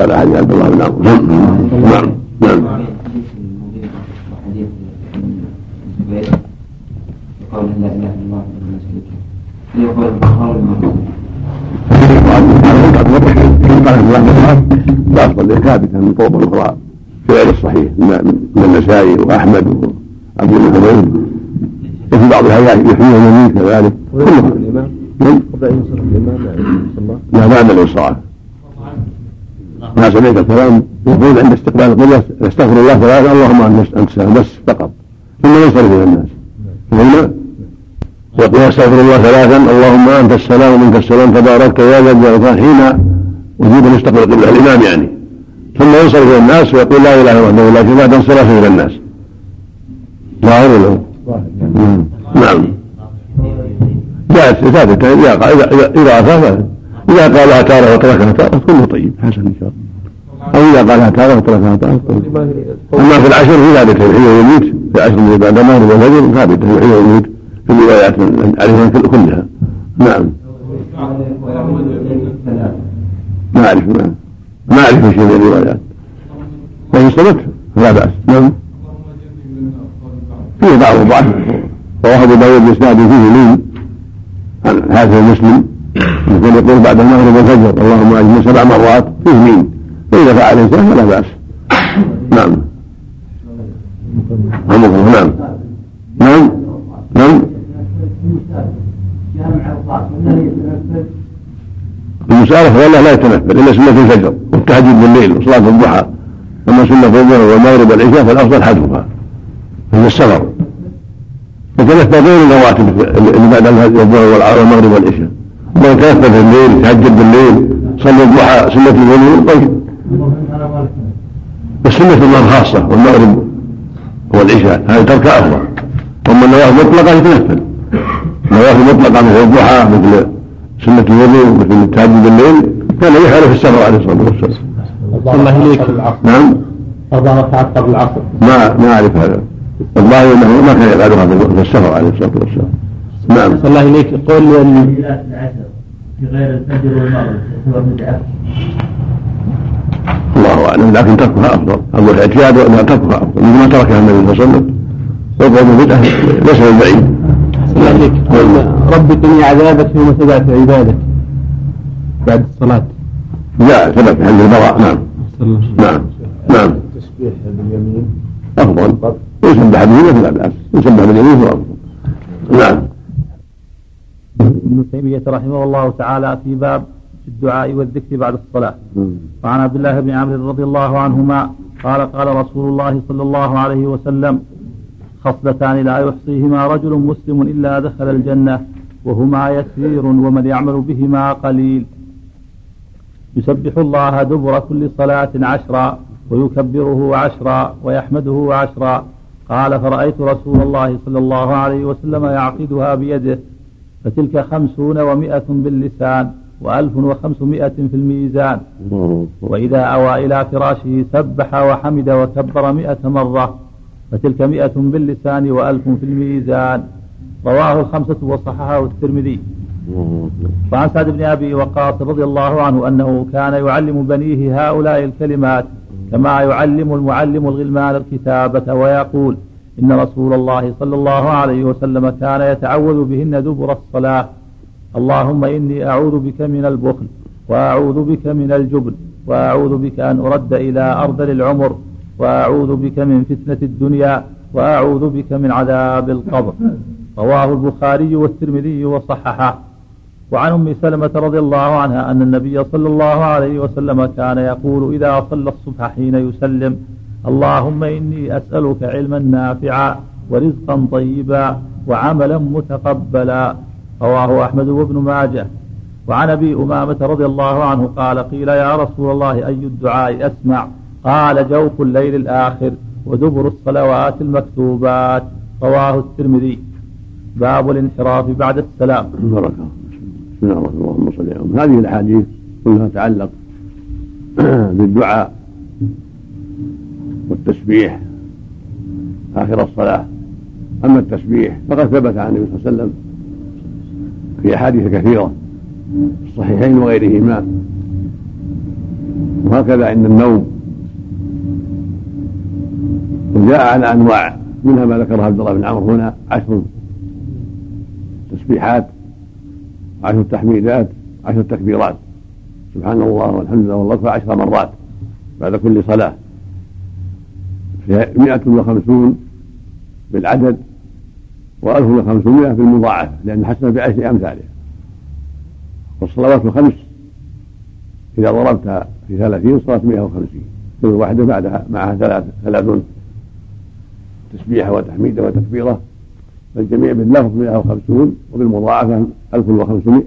قال احد عبد الله بن عمرو نعم نعم نعم قول لا اله الا الله الأفضل ثابتا من طرق أخرى في غير الصحيح من النسائي وأحمد وعبد الله وفي بعض الأحيان يحييه اليمين كذلك كلها لا بعد الإنصراف ما سمعت الكلام يقول عند استقبال القبلة استغفر الله ثلاثة اللهم أنت السلام بس فقط. ثم ينصرف إلى الناس. فهمنا؟ يقول استغفر الله ثلاثا اللهم أنت السلام ومنك السلام تباركت يا ذا الجلال حين وجود مستقبل القبله الإمام يعني. ثم ينصرف إلى الناس ويقول لا إله إلا الله لكن بعد انصرافه إلى الناس. ظاهر ولا نعم. جاءت ثابتة إذا إذا أخاف إذا قالها تارة وتركها تارة كله طيب حسن إن شاء الله. أو إذا قالها تارة وتركها تارة طيب. أما في العشر في ذلك يحيي ويميت في العشر بعد المغرب والفجر ثابتة يحيي ويميت في الروايات عليها كلها. نعم. ما أعرف ما أعرف شيء من الروايات. وإن استمت فلا بأس. نعم. فيه بعض الضعف. رواه أبو داود بإسناد فيه لين عن هذا المسلم. يقول يقول بعد المغرب والفجر اللهم أجمل سبع مرات فيه فإذا فعل الإنسان فلا بأس. نعم. نعم. نعم. نعم. المسألة والله لا يتنفل إلا سنة الفجر والتهجد بالليل وصلاة الضحى. أما سنة الظهر والمغرب والعشاء فالأفضل حذفها من السفر. يتنفل غير الرواتب اللي بعد الظهر والمغرب والعشاء. ما يتنفل في الليل يتهجد بالليل صلي الضحى سنة الظهر طيب. السنة الظهر خاصة والمغرب والعشاء هذه تركها أفضل أما النوافل مطلقة يتنفل. نوافل مطلقة مثل الضحى مثل سنة الوضوء مثل التهجد بالليل كان يفعل في السفر عليه الصلاة والسلام. الله إليك نعم. أربع ركعات قبل العصر. ما ما أعرف هذا. الظاهر أنه ما كان يفعلها في السفر عليه الصلاة والسلام. نعم. الله إليك قول في غير الفجر والمغرب الله أعلم. لكن تركها أفضل. أقول الاعتياد لا تركها أفضل. مثل ما تركها النبي صلى الله عليه وسلم. وقول بدعة. ليس من بعيد عليك. رب قني عذابك يوم تبعت عبادك. بعد الصلاة. لا ثبت عند البراء نعم. نعم. نعم. التسبيح باليمين. أفضل. يسبح باليمين فلا بأس يسبح باليمين هو أفضل. نعم. ابن تيمية رحمه الله تعالى في باب الدعاء والذكر بعد الصلاة. وعن عبد الله بن عمرو رضي الله عنهما قال قال رسول الله صلى الله عليه وسلم خصلتان لا يحصيهما رجل مسلم إلا دخل الجنة وهما يسير ومن يعمل بهما قليل. يسبح الله دبر كل صلاة عشرا ويكبره عشرا ويحمده عشرا. قال فرأيت رسول الله صلى الله عليه وسلم يعقدها بيده فتلك خمسون ومائة باللسان وألف وخمسمائة في الميزان. وإذا أوى إلى فراشه سبح وحمد وكبر مائة مرة فتلك مئة باللسان وألف في الميزان. رواه الخمسة وصححه الترمذي. وعن سعد بن أبي وقاص رضي الله عنه أنه كان يعلم بنيه هؤلاء الكلمات كما يعلم المعلم الغلمان الكتابة ويقول إن رسول الله صلى الله عليه وسلم كان يتعوذ بهن دبر الصلاة. اللهم إني أعوذ بك من البخل وأعوذ بك من الجبن وأعوذ بك أن أرد إلى أرذل العمر وأعوذ بك من فتنة الدنيا وأعوذ بك من عذاب القبر. رواه البخاري والترمذي وصححه. وعن أم سلمة رضي الله عنها أن النبي صلى الله عليه وسلم كان يقول إذا صلى الصبح حين يسلم اللهم إني أسألك علما نافعا ورزقا طيبا وعملا متقبلا. رواه أحمد وابن ماجه. وعن أبي أمامة رضي الله عنه قال قيل يا رسول الله أي الدعاء أسمع؟ قال جوف الليل الآخر ودبر الصلوات المكتوبات. رواه الترمذي. باب الانحراف بعد السلام. بارك بسم الله الرحمن الرحيم. اللهم صل هذه الأحاديث كلها تتعلق بالدعاء. والتسبيح. آخر الصلاة. أما التسبيح فقد ثبت عن النبي صلى الله عليه وسلم في أحاديث كثيرة في الصحيحين وغيرهما. وهكذا عند النوم. وجاء على أنواع. منها ما ذكره عبد الله بن عمرو هنا. عشر تسبيحات. عشر تحميدات. عشر تكبيرات. سبحان الله والحمد لله والله عشر مرات بعد كل صلاة. مئة وخمسون بالعدد وألف وخمسمائة بالمضاعفة لأن حسن بعشر أمثالها. والصلوات الخمس إذا ضربتها في ثلاثين صارت مئة وخمسين كل واحدة بعدها معها ثلاث ثلاثون تسبيحة وتحميدة وتكبيرة. فالجميع باللفظ 150 وبالمضاعفة 1500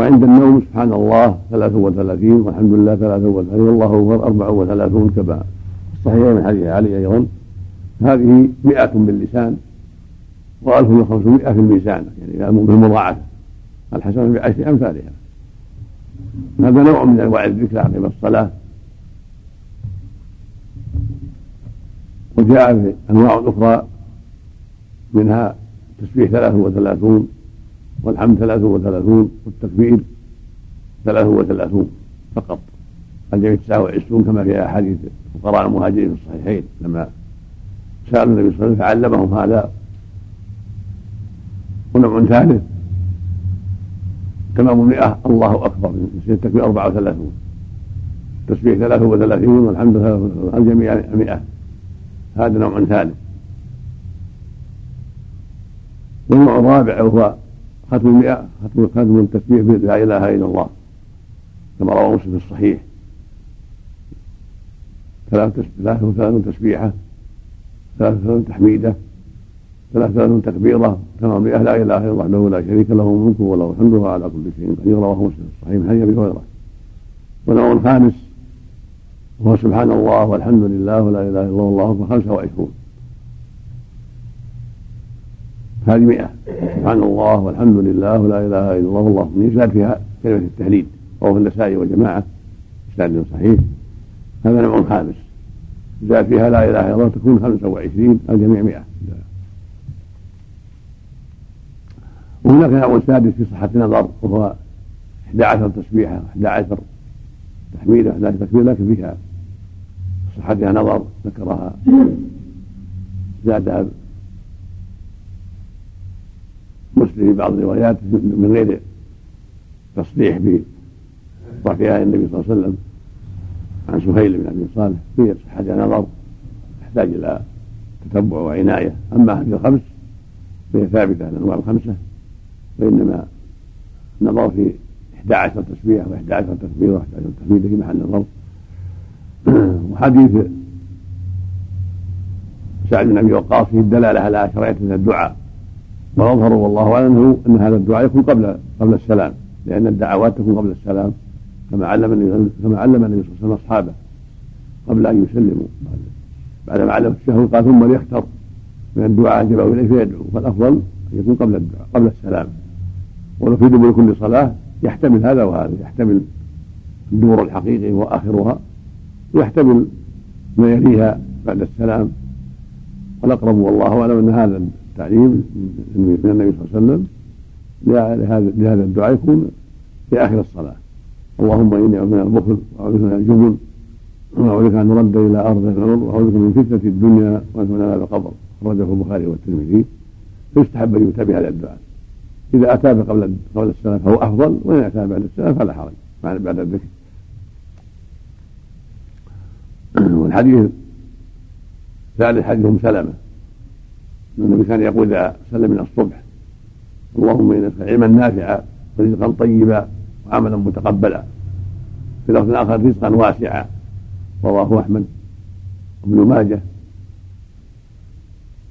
وعند النوم سبحان الله 33 والحمد لله 33 والله أكبر 34 كما الصحيح من حديث علي أيضا. هذه 100 باللسان و1500 في الميزان يعني بالمضاعفة. الحسنة بعشر أمثالها. هذا نوع من أنواع الذكر عقب الصلاة. وجاء أنواع أخرى منها تسبيح ثلاث وثلاثون والحمد ثلاث وثلاثون والتكبير ثلاث وثلاثون فقط. الجميع تسعة وعشرون كما في أحاديث فقراء المهاجرين في الصحيحين لما سألوا النبي صلى الله عليه وسلم فعلمهم هذا. ونوع ثالث تمام مئة الله أكبر التكبير أربعة وثلاثون. تسبيح ثلاثة وثلاثون والحمد ثلاثة الجميع مئة. هذا نوع ثالث. والنوع الرابع وهو ختم المئة ختم ختم التسبيح بلا إله إلا الله كما روى مسلم في الصحيح. ثلاث ثلاث وثلاثون تسبيحة ثلاث وثلاثون تحميدة ثلاث وثلاثون تكبيرة تمام لا إله إلا الله وحده لا شريك له الملك وله الحمد وهو على كل شيء قدير رواه مسلم في الصحيح من حديث أبي هريرة. والنوع الخامس وهو سبحان الله والحمد لله ولا إله إلا الله والله وعشرون. هذه مئة. سبحان الله والحمد لله ولا إله إلا الله والله اكبر يزاد فيها كلمة التهليل وهو في النسائي وجماعة إسناد صحيح. هذا نوع خامس. زاد فيها لا إله إلا الله تكون خمسة وعشرين الجميع مئة. وهناك نوع سادس في صحة النظر وهو 11 تسبيحة 11 تحميدة 11 تكبير لكن فيها صحتها نظر ذكرها. زادها مسلم في بعض الروايات من غير تصريح برفعها النبي صلى الله عليه وسلم عن سهيل بن أبي صالح في صحتها نظر تحتاج إلى تتبع وعناية. أما هذه الخمس فهي ثابتة الانواع الخمسة وإنما النظر في 11 تسبيح و11 تكبير و11 تحميده في محل نظر. وحديث سعد بن أبي وقاص فيه الدلالة على شرعية الدعاء واظهر والله أعلم أن هذا الدعاء يكون قبل قبل السلام لأن الدعوات تكون قبل السلام كما علم النبي كما علم النبي صلى الله عليه وسلم أصحابه قبل أن يسلموا. بعدما علم الشهر قال ثم ليختر من الدعاء يجب إليه فيدعو. فالأفضل أن يكون قبل الدعاء قبل السلام. ولو في دبر كل صلاة يحتمل هذا وهذا يحتمل الدور الحقيقي وآخرها ويحتمل ما يليها بعد السلام. والأقرب والله أعلم أن هذا التعليم من النبي صلى الله عليه وسلم لهذا الدعاء يكون في آخر الصلاة. اللهم إني أعوذ من البخل وأعوذ من الجبن وأعوذ بك أن نرد إلى أرض العمر وأعوذ بك من فتنة الدنيا ومن عذاب القبر. أخرجه البخاري والترمذي. فيستحب أن يؤتى بهذا الدعاء. إذا أتى قبل قبل السلام فهو أفضل وان أتى بعد السلام فلا حرج. بعد الذكر. والحديث ثالث حديث أم سلمة. النبي كان يقول إذا سلم من الصبح اللهم إنك علما نافعا ورزقا طيبا وعملا متقبلا. في لفظ آخر رزقا واسعا رواه أحمد وابن ماجه.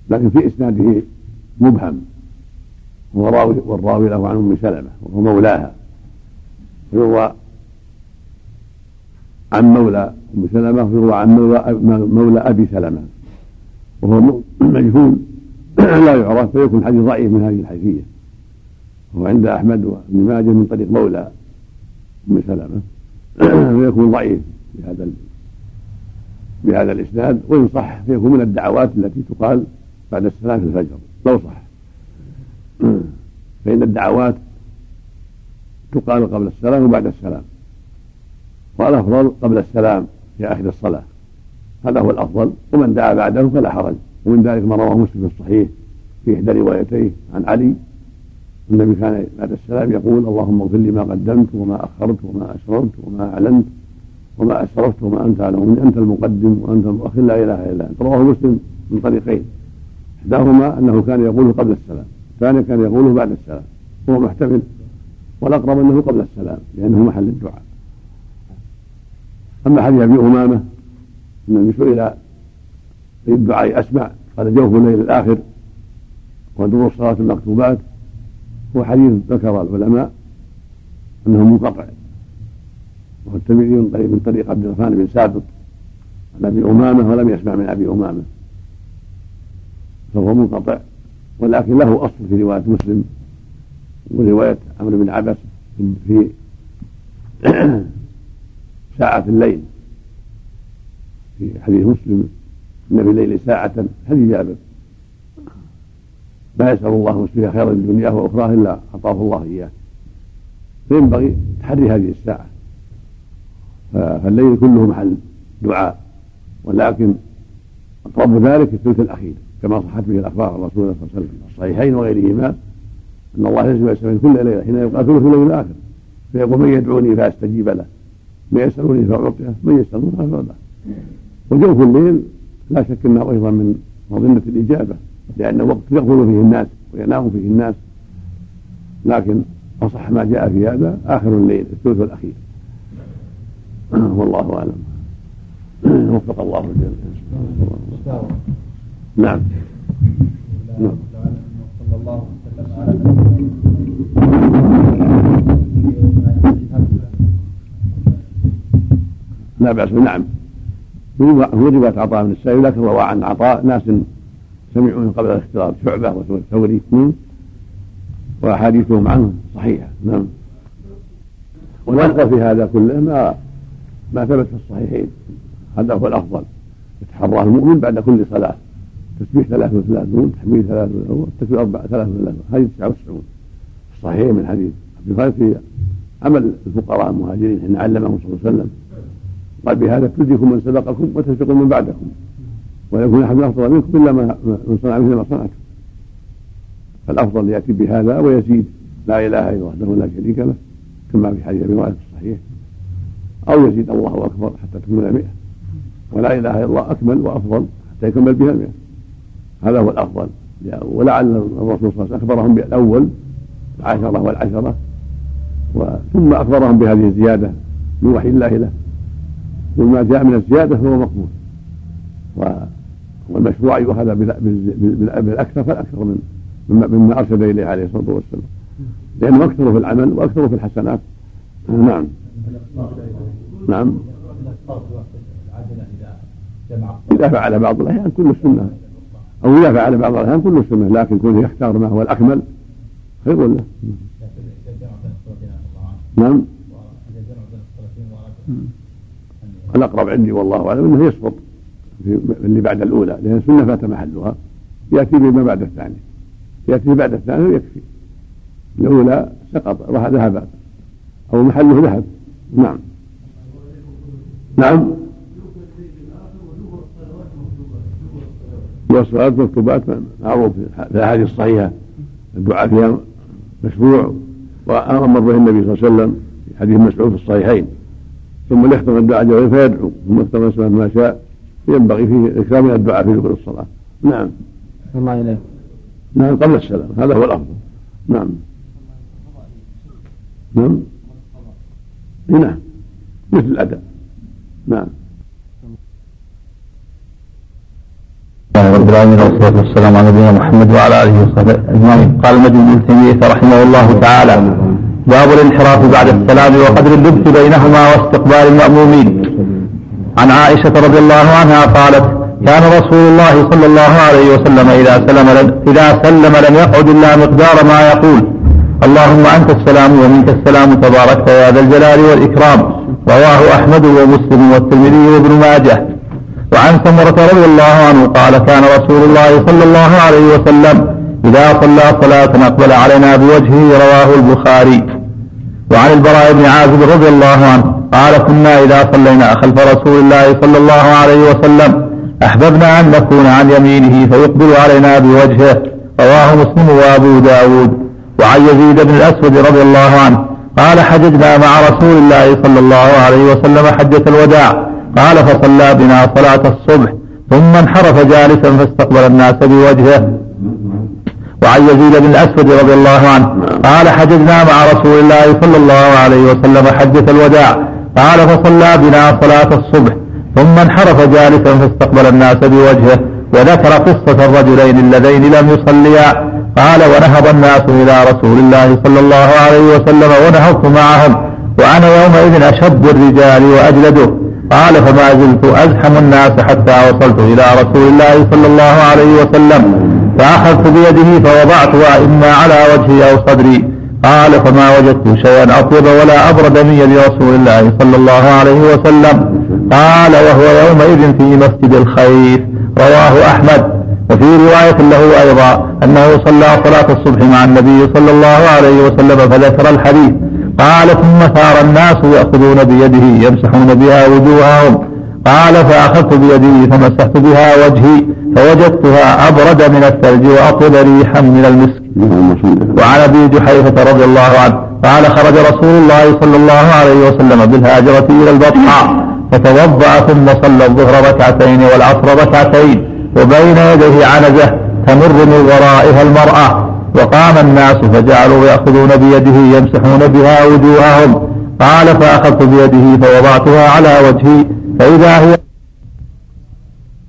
لكن في إسناده مبهم راوي والراوي له عن أم سلمة وهو مولاها. ويروى عن مولى أم سلمة ويروى عن مولى, مولى أبي سلمة. وهو مجهول لا يعرف فيكون حديث ضعيف من هذه الحيثية. وهو عند أحمد وابن ماجه من طريق مولى أم سلمة. فيكون ضعيف بهذا بهذا الإسناد. وإن صح فيكون من الدعوات التي تقال بعد الصلاه في الفجر. لو صح. فإن الدعوات تقال قبل السلام وبعد السلام. والأفضل قبل السلام في آخر الصلاة. هذا هو الأفضل. ومن دعا بعده فلا حرج. ومن ذلك ما رواه مسلم في الصحيح في إحدى روايتيه عن علي. النبي كان بعد السلام يقول اللهم اغفر لي ما قدمت وما أخرت وما أسررت وما أعلنت وما أسرفت وما أنت أعلم أنت المقدم وأنت المؤخر لا إله إلا أنت. رواه مسلم من طريقين. إحداهما أنه كان يقوله قبل السلام الثاني كان يقوله بعد السلام. هو محتمل والأقرب أنه قبل السلام لأنه محل الدعاء. أما حديث أبي أمامة أن النبي سئل الدعاء أسمع قال جوف الليل الآخر. ودور الصلاة المكتوبات. هو حديث ذكر العلماء أنه منقطع. وهو الترمذي من طريق عبد الرحمن بن ثابت عن أبي أمامة ولم يسمع من أبي أمامة. فهو منقطع. ولكن له أصل في رواية مسلم ورواية عمرو بن عبس في ساعة الليل. في حديث مسلم. إن الليل ساعة حديث جابر لا يسأل الله مسلمها خير الدنيا وأخراه إلا أعطاه الله إياه. فينبغي تحري هذه الساعة. فالليل كله محل دعاء. ولكن أقرب ذلك الثلث الأخير. كما صحت به الأخبار عن رسول الله صلى الله عليه وسلم الصحيحين وغيرهما أن الله يجب يسأل كل ليلة حين يبقى ثلث الليل الآخر. فيقول من يدعوني فأستجيب له. من يسألوني فأعطيه. من يسألوني فأعطيه. وجوف الليل لا شك أنه أيضا من مظنة الإجابة لأنه وقت يغفل فيه الناس وينام فيه الناس. لكن أصح ما جاء في هذا آخر الليل الثلث الأخير. والله أعلم. وفق الله الجميع. نعم. نعم. لا بأس نعم. رواية عطاء بن السائب لكن روى عن عطاء ناس سمعوا من قبل الاختلاط شعبة والثوري وأحاديثهم عنه صحيحة. نعم. والأفضل في هذا كله ما ما ثبت في الصحيحين. هذا هو الأفضل. يتحراه المؤمن بعد كل صلاة. تسبيح 33 تحميد 33 تكبير 4 33 هذه 99 صحيح من حديث عبد الخالق في عمل الفقراء المهاجرين حين علمهم صلى الله عليه وسلم. قال بهذا تدركم من سبقكم وتسبقون من بعدكم. ولا يكون أحد أفضل منكم إلا من صنع مثل ما صنعتم فالأفضل يأتي بهذا ويزيد. لا إله إلا وحده لا شريك له كما في حديث أبي هريرة الصحيح. أو يزيد الله أكبر حتى تكمل 100 ولا إله إلا الله أكمل وأفضل حتى يكمل بها 100 هذا هو الأفضل. ولعل الرسول صلى الله عليه وسلم أخبرهم بالأول العشرة والعشرة ثم أخبرهم بهذه الزيادة من وحي الله له. وما جاء من الزيادة فهو مقبول. والمشروع يؤخذ بالأكثر فالأكثر من مما أرشد إليه عليه الصلاة والسلام. لأنه أكثر في العمل وأكثر في الحسنات. نعم. نعم. إذا فعل بعض الأحيان كل السنة أو إذا فعل بعض الأحيان كل السنة لكن كونه يختار ما هو الأكمل خير له. نعم. الأقرب عندي والله أعلم أنه يسقط في اللي بعد الأولى لأن السنة فات محلها يأتي بما بعد الثاني. يأتي بعد الثاني ويكفي. الأولى سقط راح ذهب. أو محله ذهب. نعم. نعم. والصلاة مكتوبات معروف في الأحاديث الصحيحة. الدعاء فيها مشروع وأمر به النبي صلى الله عليه وسلم في حديث مسعود في الصحيحين. ثم يختم الدعاء جوه فيدعو ثم يختم اسمه ما شاء ينبغي فيه اكثار من الدعاء في دخول الصلاة. نعم. الله نعم قبل السلام. هذا هو الأفضل. نعم. نعم. نعم. مثل الأداء. نعم. رب العالمين والصلاة والسلام على نبينا محمد وعلى آله وصحبه أجمعين. قال المجد بن تيمية رحمه الله تعالى باب الانحراف بعد السلام وقدر اللبس بينهما واستقبال المأمومين. عن عائشة رضي الله عنها قالت كان رسول الله صلى الله عليه وسلم إذا سلم إذا سلم لم يقعد إلا مقدار ما يقول. اللهم أنت السلام ومنك السلام تباركت يا ذا الجلال والإكرام. رواه أحمد ومسلم والترمذي وابن ماجه. وعن سمرة رضي الله عنه قال كان رسول الله صلى الله عليه وسلم إذا صلى صلاة أقبل علينا بوجهه رواه البخاري. وعن البراء بن عازب رضي الله عنه قال كنا إذا صلينا خلف رسول الله صلى الله عليه وسلم أحببنا أن نكون عن يمينه فيقبل علينا بوجهه رواه مسلم وأبو داود. وعن يزيد بن الأسود رضي الله عنه قال حججنا مع رسول الله صلى الله عليه وسلم حجة الوداع. قال فصلى بنا صلاة الصبح ثم انحرف جالسا فاستقبل الناس بوجهه. وعن يزيد بن الأسود رضي الله عنه قال حججنا مع رسول الله صلى الله عليه وسلم حجة الوداع. قال فصلى بنا صلاة الصبح ثم انحرف جالسا فاستقبل الناس بوجهه وذكر قصة الرجلين اللذين لم يصليا. قال ونهض الناس إلى رسول الله صلى الله عليه وسلم ونهضت معهم وأنا يومئذ أشد الرجال وأجلده. قال فما زلت أزحم الناس حتى وصلت إلى رسول الله صلى الله عليه وسلم. فأخذت بيده فوضعتها إما على وجهي أو صدري. قال فما وجدت شيئا أطيب ولا أبرد من يد رسول الله صلى الله عليه وسلم. قال وهو يومئذ في مسجد الخيف رواه أحمد. وفي رواية له أيضا أنه صلى صلاة الصبح مع النبي صلى الله عليه وسلم فذكر الحديث. قال ثم ثار الناس يأخذون بيده يمسحون بها وجوههم. قال فأخذت بيدي فمسحت بها وجهي فوجدتها أبرد من الثلج وأطيب ريحا من المسك. وعن أبي جحيفة رضي الله عنه قال خرج رسول الله صلى الله عليه وسلم بالهاجرة إلى البطحاء فتوضأ ثم صلى الظهر ركعتين والعصر ركعتين وبين يديه عنزة تمر من ورائها المرأة. وقام الناس فجعلوا يأخذون بيده يمسحون بها وجوههم. قال فأخذت بيده فوضعتها على وجهي فإذا هي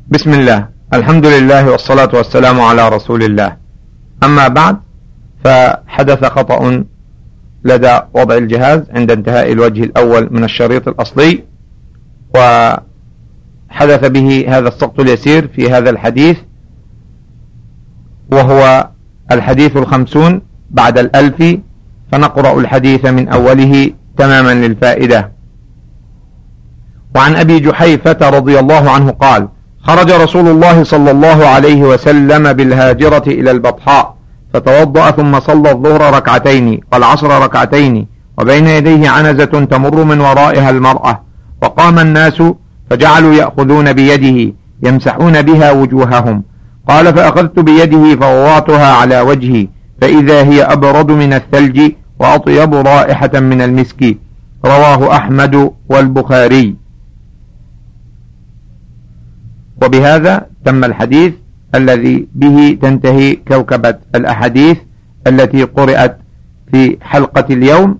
بسم الله. الحمد لله والصلاة والسلام على رسول الله. أما بعد فحدث خطأ لدى وضع الجهاز عند انتهاء الوجه الأول من الشريط الأصلي وحدث به هذا السقط اليسير في هذا الحديث وهو الحديث الخمسون بعد الألف فنقرأ الحديث من أوله تماما للفائدة. وعن أبي جحيفة رضي الله عنه قال خرج رسول الله صلى الله عليه وسلم بالهاجرة إلى البطحاء فتوضأ ثم صلى الظهر ركعتين والعصر ركعتين وبين يديه عنزة تمر من ورائها المرأة وقام الناس فجعلوا يأخذون بيده يمسحون بها وجوههم. قال فأخذت بيده فوضعتها على وجهي فإذا هي أبرد من الثلج وأطيب رائحة من المسك. رواه أحمد والبخاري. وبهذا تم الحديث الذي به تنتهي كوكبة الأحاديث التي قرأت في حلقة اليوم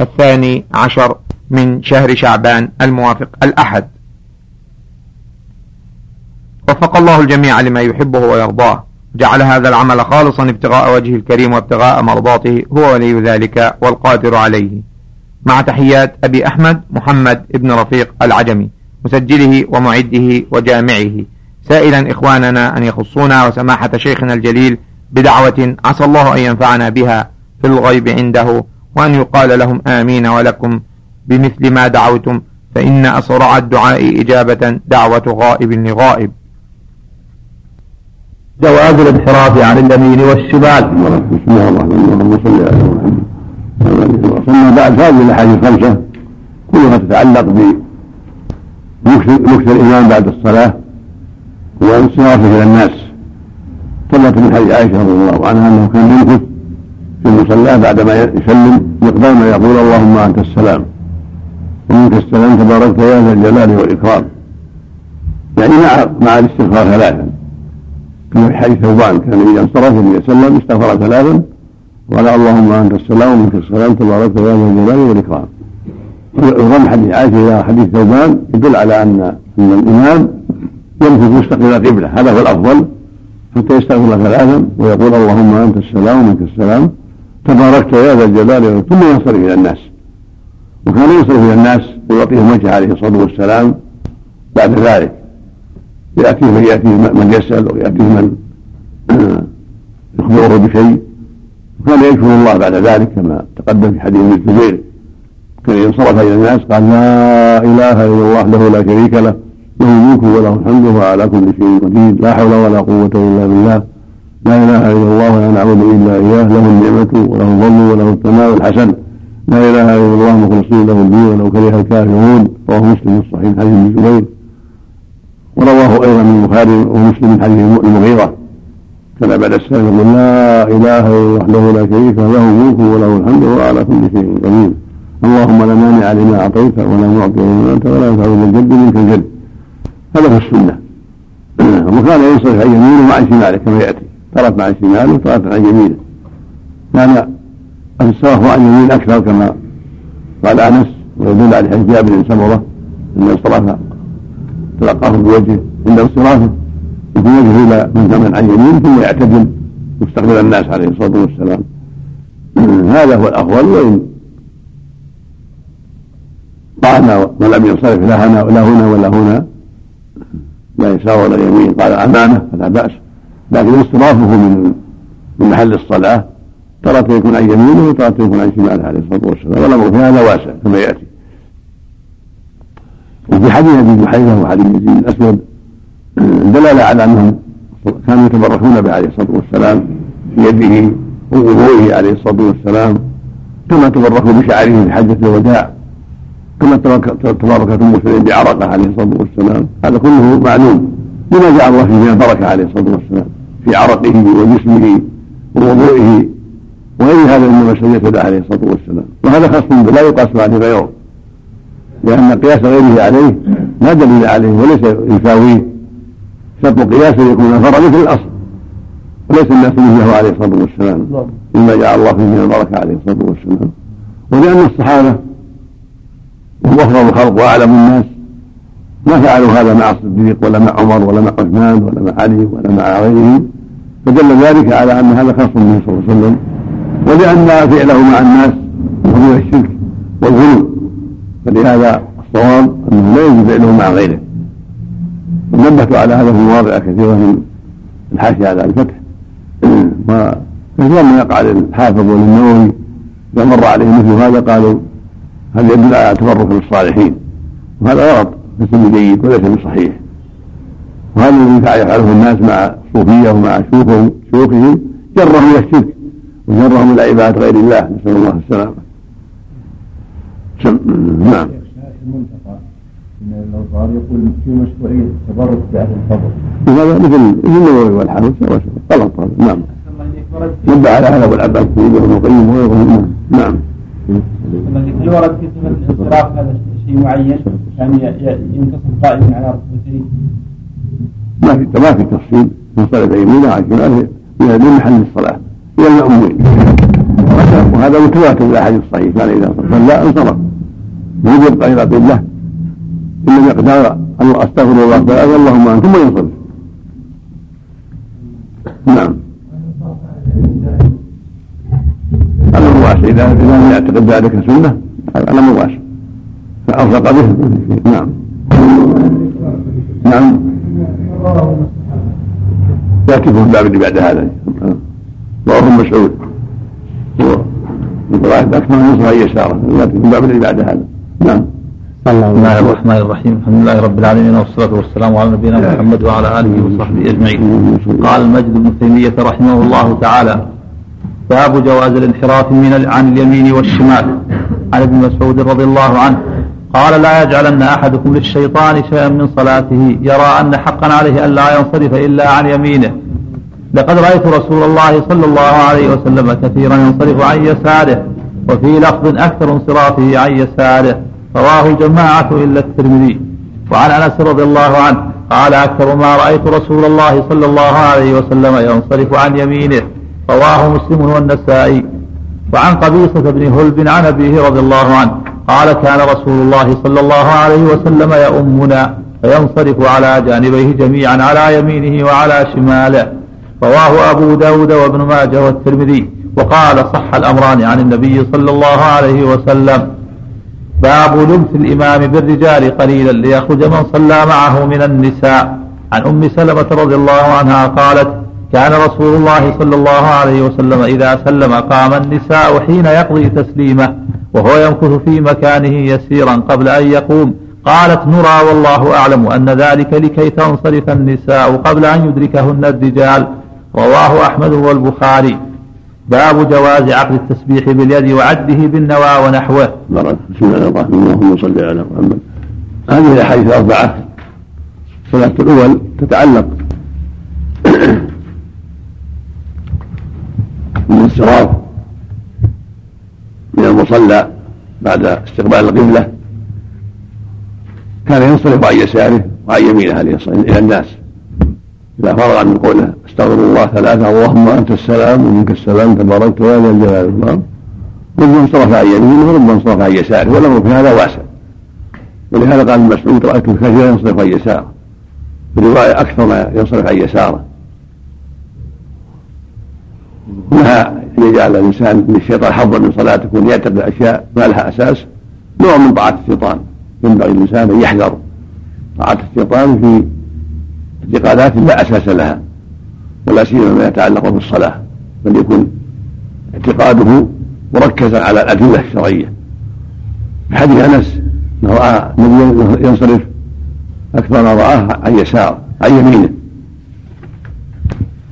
الثاني عشر من شهر شعبان الموافق الأحد. وفق الله الجميع لما يحبه ويرضاه. جعل هذا العمل خالصا ابتغاء وجه الكريم وابتغاء مرضاته هو ولي ذلك والقادر عليه. مع تحيات أبي أحمد محمد ابن رفيق العجمي. مسجله ومعده وجامعه. سائلا إخواننا أن يخصونا وسماحة شيخنا الجليل بدعوة عسى الله أن ينفعنا بها في الغيب عنده وأن يقال لهم آمين ولكم بمثل ما دعوتم فإن أسرع الدعاء إجابة دعوة غائب لغائب. جواز الانحراف عن اليمين والشمال. بسم الله الرحمن الرحيم اللهم صل على محمد ثم بعد هذه الأحاديث الخمسة كلها تتعلق بمكث الامام بعد الصلاة وانصرافه إلى الناس. ثبت من حديث عائشة رضي الله عنها أنه كان يمكث في المصلاه بعدما يسلم مقدار ما يقول اللهم أنت السلام ومنك السلام تباركت يا ذا الجلال والإكرام. يعني مع مع الاستغفار ثلاثا. في حديث ثوبان كان اذا انصرف النبي صلى الله عليه وسلم استغفر ثلاثا وقال اللهم أنت السلام ومنك السلام تبارك يا ذا الجلال والإكرام يضم حديث عائشه إلى حديث ثوبان يدل على أن أن الإمام يمكث مستقبل القبلة. هذا هو الأفضل حتى يستغفر ثلاثا ويقول اللهم أنت السلام ومنك السلام. تباركت يا ذا الجلال ثم ينصرف إلى الناس. وكان ينصرف إلى الناس ويعطيهم وجهه عليه الصلاة والسلام. بعد ذلك يأتيه من يأتيه من يسأل ويأتيه من يخبره بشيء. وكان يشكر الله بعد ذلك كما تقدم في حديث ابن الزبير انصرف إلى الناس قال لا إله إلا الله له لا شريك له له الملك وله الحمد وهو على كل شيء قدير لا حول ولا قوة إلا بالله. لا إله إلا الله ولا نعبد إلا إياه له النعمة وله الظن وله الثناء الحسن. لا إله إلا الله مخلصين له الدين ولو كره الكافرون. رواه مسلم الصحيح حديث ابن جبير ورواه أيضا من البخاري ومسلم من حديث المغيرة. كان بعد السلام يقول لا إله إلا الله وحده لا شريك له الملك وله الحمد وهو على كل شيء قدير. اللهم لا مانع لما أعطيت ولا معطي لما أنت ولا ينفع ذا الجد منك الجد. هذا هو السنة. وكان ينصرف عن يمينه وعن شماله كما يأتي. طرف عن شماله وطرف عن يمينه. كان الصرف عن يمين أكثر كما قال أنس ويدل على حديث جابر بن سمرة أن الصلاه تلقاه بوجهه عند انصرافه وجهه إلى من كان عن يمين ثم يعتدل مستقبل الناس عليه الصلاة والسلام. هذا هو الافضل وإن طعن ولم ينصرف لا هنا ولا هنا ولا هنا. لا يسار ولا يمين. قال أمامه فلا بأس. لكن انصرافه من من محل الصلاة. ترى يكون عن يمينه وترى يكون عن شماله عليه الصلاة والسلام. والامر في هذا واسع كما يأتي. وفي حديث أبي جحيفة وحديث يزيد الأسود دلالة على أنهم كانوا يتبركون به عليه الصلاة والسلام في يده ووضوئه عليه الصلاة والسلام كما تبركوا بشعره في حجة الوداع. كما تباركت ام سليم بعرقه عليه الصلاة والسلام. هذا كله معلوم. لما جعل الله فيه من البركه عليه الصلاة والسلام؟ في عرقه وجسمه ووضوئه وغير هذا مما سجدت عليه الصلاة والسلام. وهذا خاص به لا يقاس عليه غيره. لأن قياس غيره عليه لا دليل عليه وليس يساويه شرط قياسه يكون الفرع مثل الأصل. وليس الناس مثله عليه الصلاة والسلام. مما جعل الله فيه من البركه عليه الصلاة والسلام؟ ولأن الصحابة وهو افضل الخلق وأعلم الناس. ما فعلوا هذا مع الصديق ولا مع عمر ولا مع عثمان ولا مع علي ولا مع غيرهم. فدل ذلك على أن هذا خاص به صلى الله عليه وسلم. ولأن فعله مع الناس هو الشرك والغلو. فلهذا الصواب انه لا يجب فعله مع غيره. ونبهت على هذا في مواضع كثيرة من الحاشية على الفتح. وكثيرا ما يقع للحافظ وللنووي. إذا مر عليه مثل هذا قالوا هذا يدل على تبرك بالصالحين وهذا غلط ليس جيد وليس بصحيح. وهذا الذي يفعله الناس مع الصوفيه ومع شيوخهم شيوخهم جرهم إلى الشرك وجرهم إلى عبادة غير الله. نسأل الله السلامة. نعم. لو صار يقول في مشروعيه التبرك باهل الفضل هذا مثل النووي والحافظ سوا سوا غلط هذا نعم نبه على هذا أبو العباس وابن القيم وغيرهم نعم. هل ورد في صفة الانصراف هذا شيء معين يعني ينتصف قائما على ركبتيه؟ ما في ما في تفصيل. صلاه يمينه على شماله من محل الصلاة. إلى المأمومين وهذا متواتر في الأحاديث الصحيح كان إذا صلى انصرف. ما يبقى إلى قبلة إن مقدار أستغفر الله تعالى اللهم أنت ثم ينصرف. نعم الامر واسع اذا لم يعتقد ذلك سنه هذا الامر واسع به. نعم. نعم. ياتي في الباب اللي بعد هذا. رواه مسعود وقراءة أكثر من يساره ياتي في الباب اللي بعد هذا. نعم. بسم الله الرحمن الرحيم. الحمد لله رب العالمين والصلاة والسلام على نبينا محمد وعلى آله وصحبه أجمعين. قال المجد بن تيمية رحمه الله تعالى باب جواز الانحراف من عن اليمين والشمال. عن ابن مسعود رضي الله عنه قال لا يجعلن أحدكم للشيطان شيئا من صلاته. يرى أن حقا عليه أن لا ينصرف إلا عن يمينه. لقد رأيت رسول الله صلى الله عليه وسلم كثيرا ينصرف عن يساره وفي لفظ أكثر انصرافه عن يساره. رواه الجماعة إلا الترمذي. وعن أنس رضي الله عنه قال أكثر ما رأيت رسول الله صلى الله عليه وسلم ينصرف عن يمينه. رواه مسلم والنسائي. وعن قبيصة بن هلب عن أبيه رضي الله عنه قال كان رسول الله صلى الله عليه وسلم يؤمنا فينصرف على جانبيه جميعا على يمينه وعلى شماله. رواه أبو داود وابن ماجه والترمذي. وقال صح الأمران عن النبي صلى الله عليه وسلم. باب لبس الإمام بالرجال قليلا ليخرج من صلى معه من النساء. عن أم سلمة رضي الله عنها قالت كان رسول الله صلى الله عليه وسلم إذا سلم قام النساء حين يقضي تسليمه وهو يمكث في مكانه يسيرا قبل أن يقوم. قالت نرى والله أعلم أن ذلك لكي تنصرف النساء قبل أن يدركهن الرجال. رواه أحمد والبخاري. باب جواز عقد التسبيح باليد وعده بالنوى ونحوه. بارك بسم الله الرحمن الرحيم. اللهم صل على محمد. هذه الأحاديث الأربعة. الصلاه الأول تتعلق بالانصراف من المصلى بعد استقبال القبلة كان ينصرف عن يساره وعن يمينه إلى الناس. إذا فرغ من قوله أستغفر الله ثلاثة اللهم أنت السلام ومنك السلام تباركت يا ذا الجلال والإكرام. ربما انصرف عن يمينه وربما انصرف عن يساره والأمر في هذا واسع. ولهذا قال ابن مسعود رأيت كثيرا ينصرف عن يساره؟ في رواية أكثر ما ينصرف عن يساره. نهى أن يجعل الإنسان من الشيطان حظا من صلاته وأن يعتقد أشياء ما لها أساس نوع من طاعة الشيطان. ينبغي الإنسان أن يحذر طاعة الشيطان في اعتقادات لا أساس لها ولا سيما ما يتعلق بالصلاة بل يكون اعتقاده مركزا على الأدلة الشرعية. في حديث أنس انه رأى النبي ينصرف أكثر ما رآه عن يسار عن يمينه.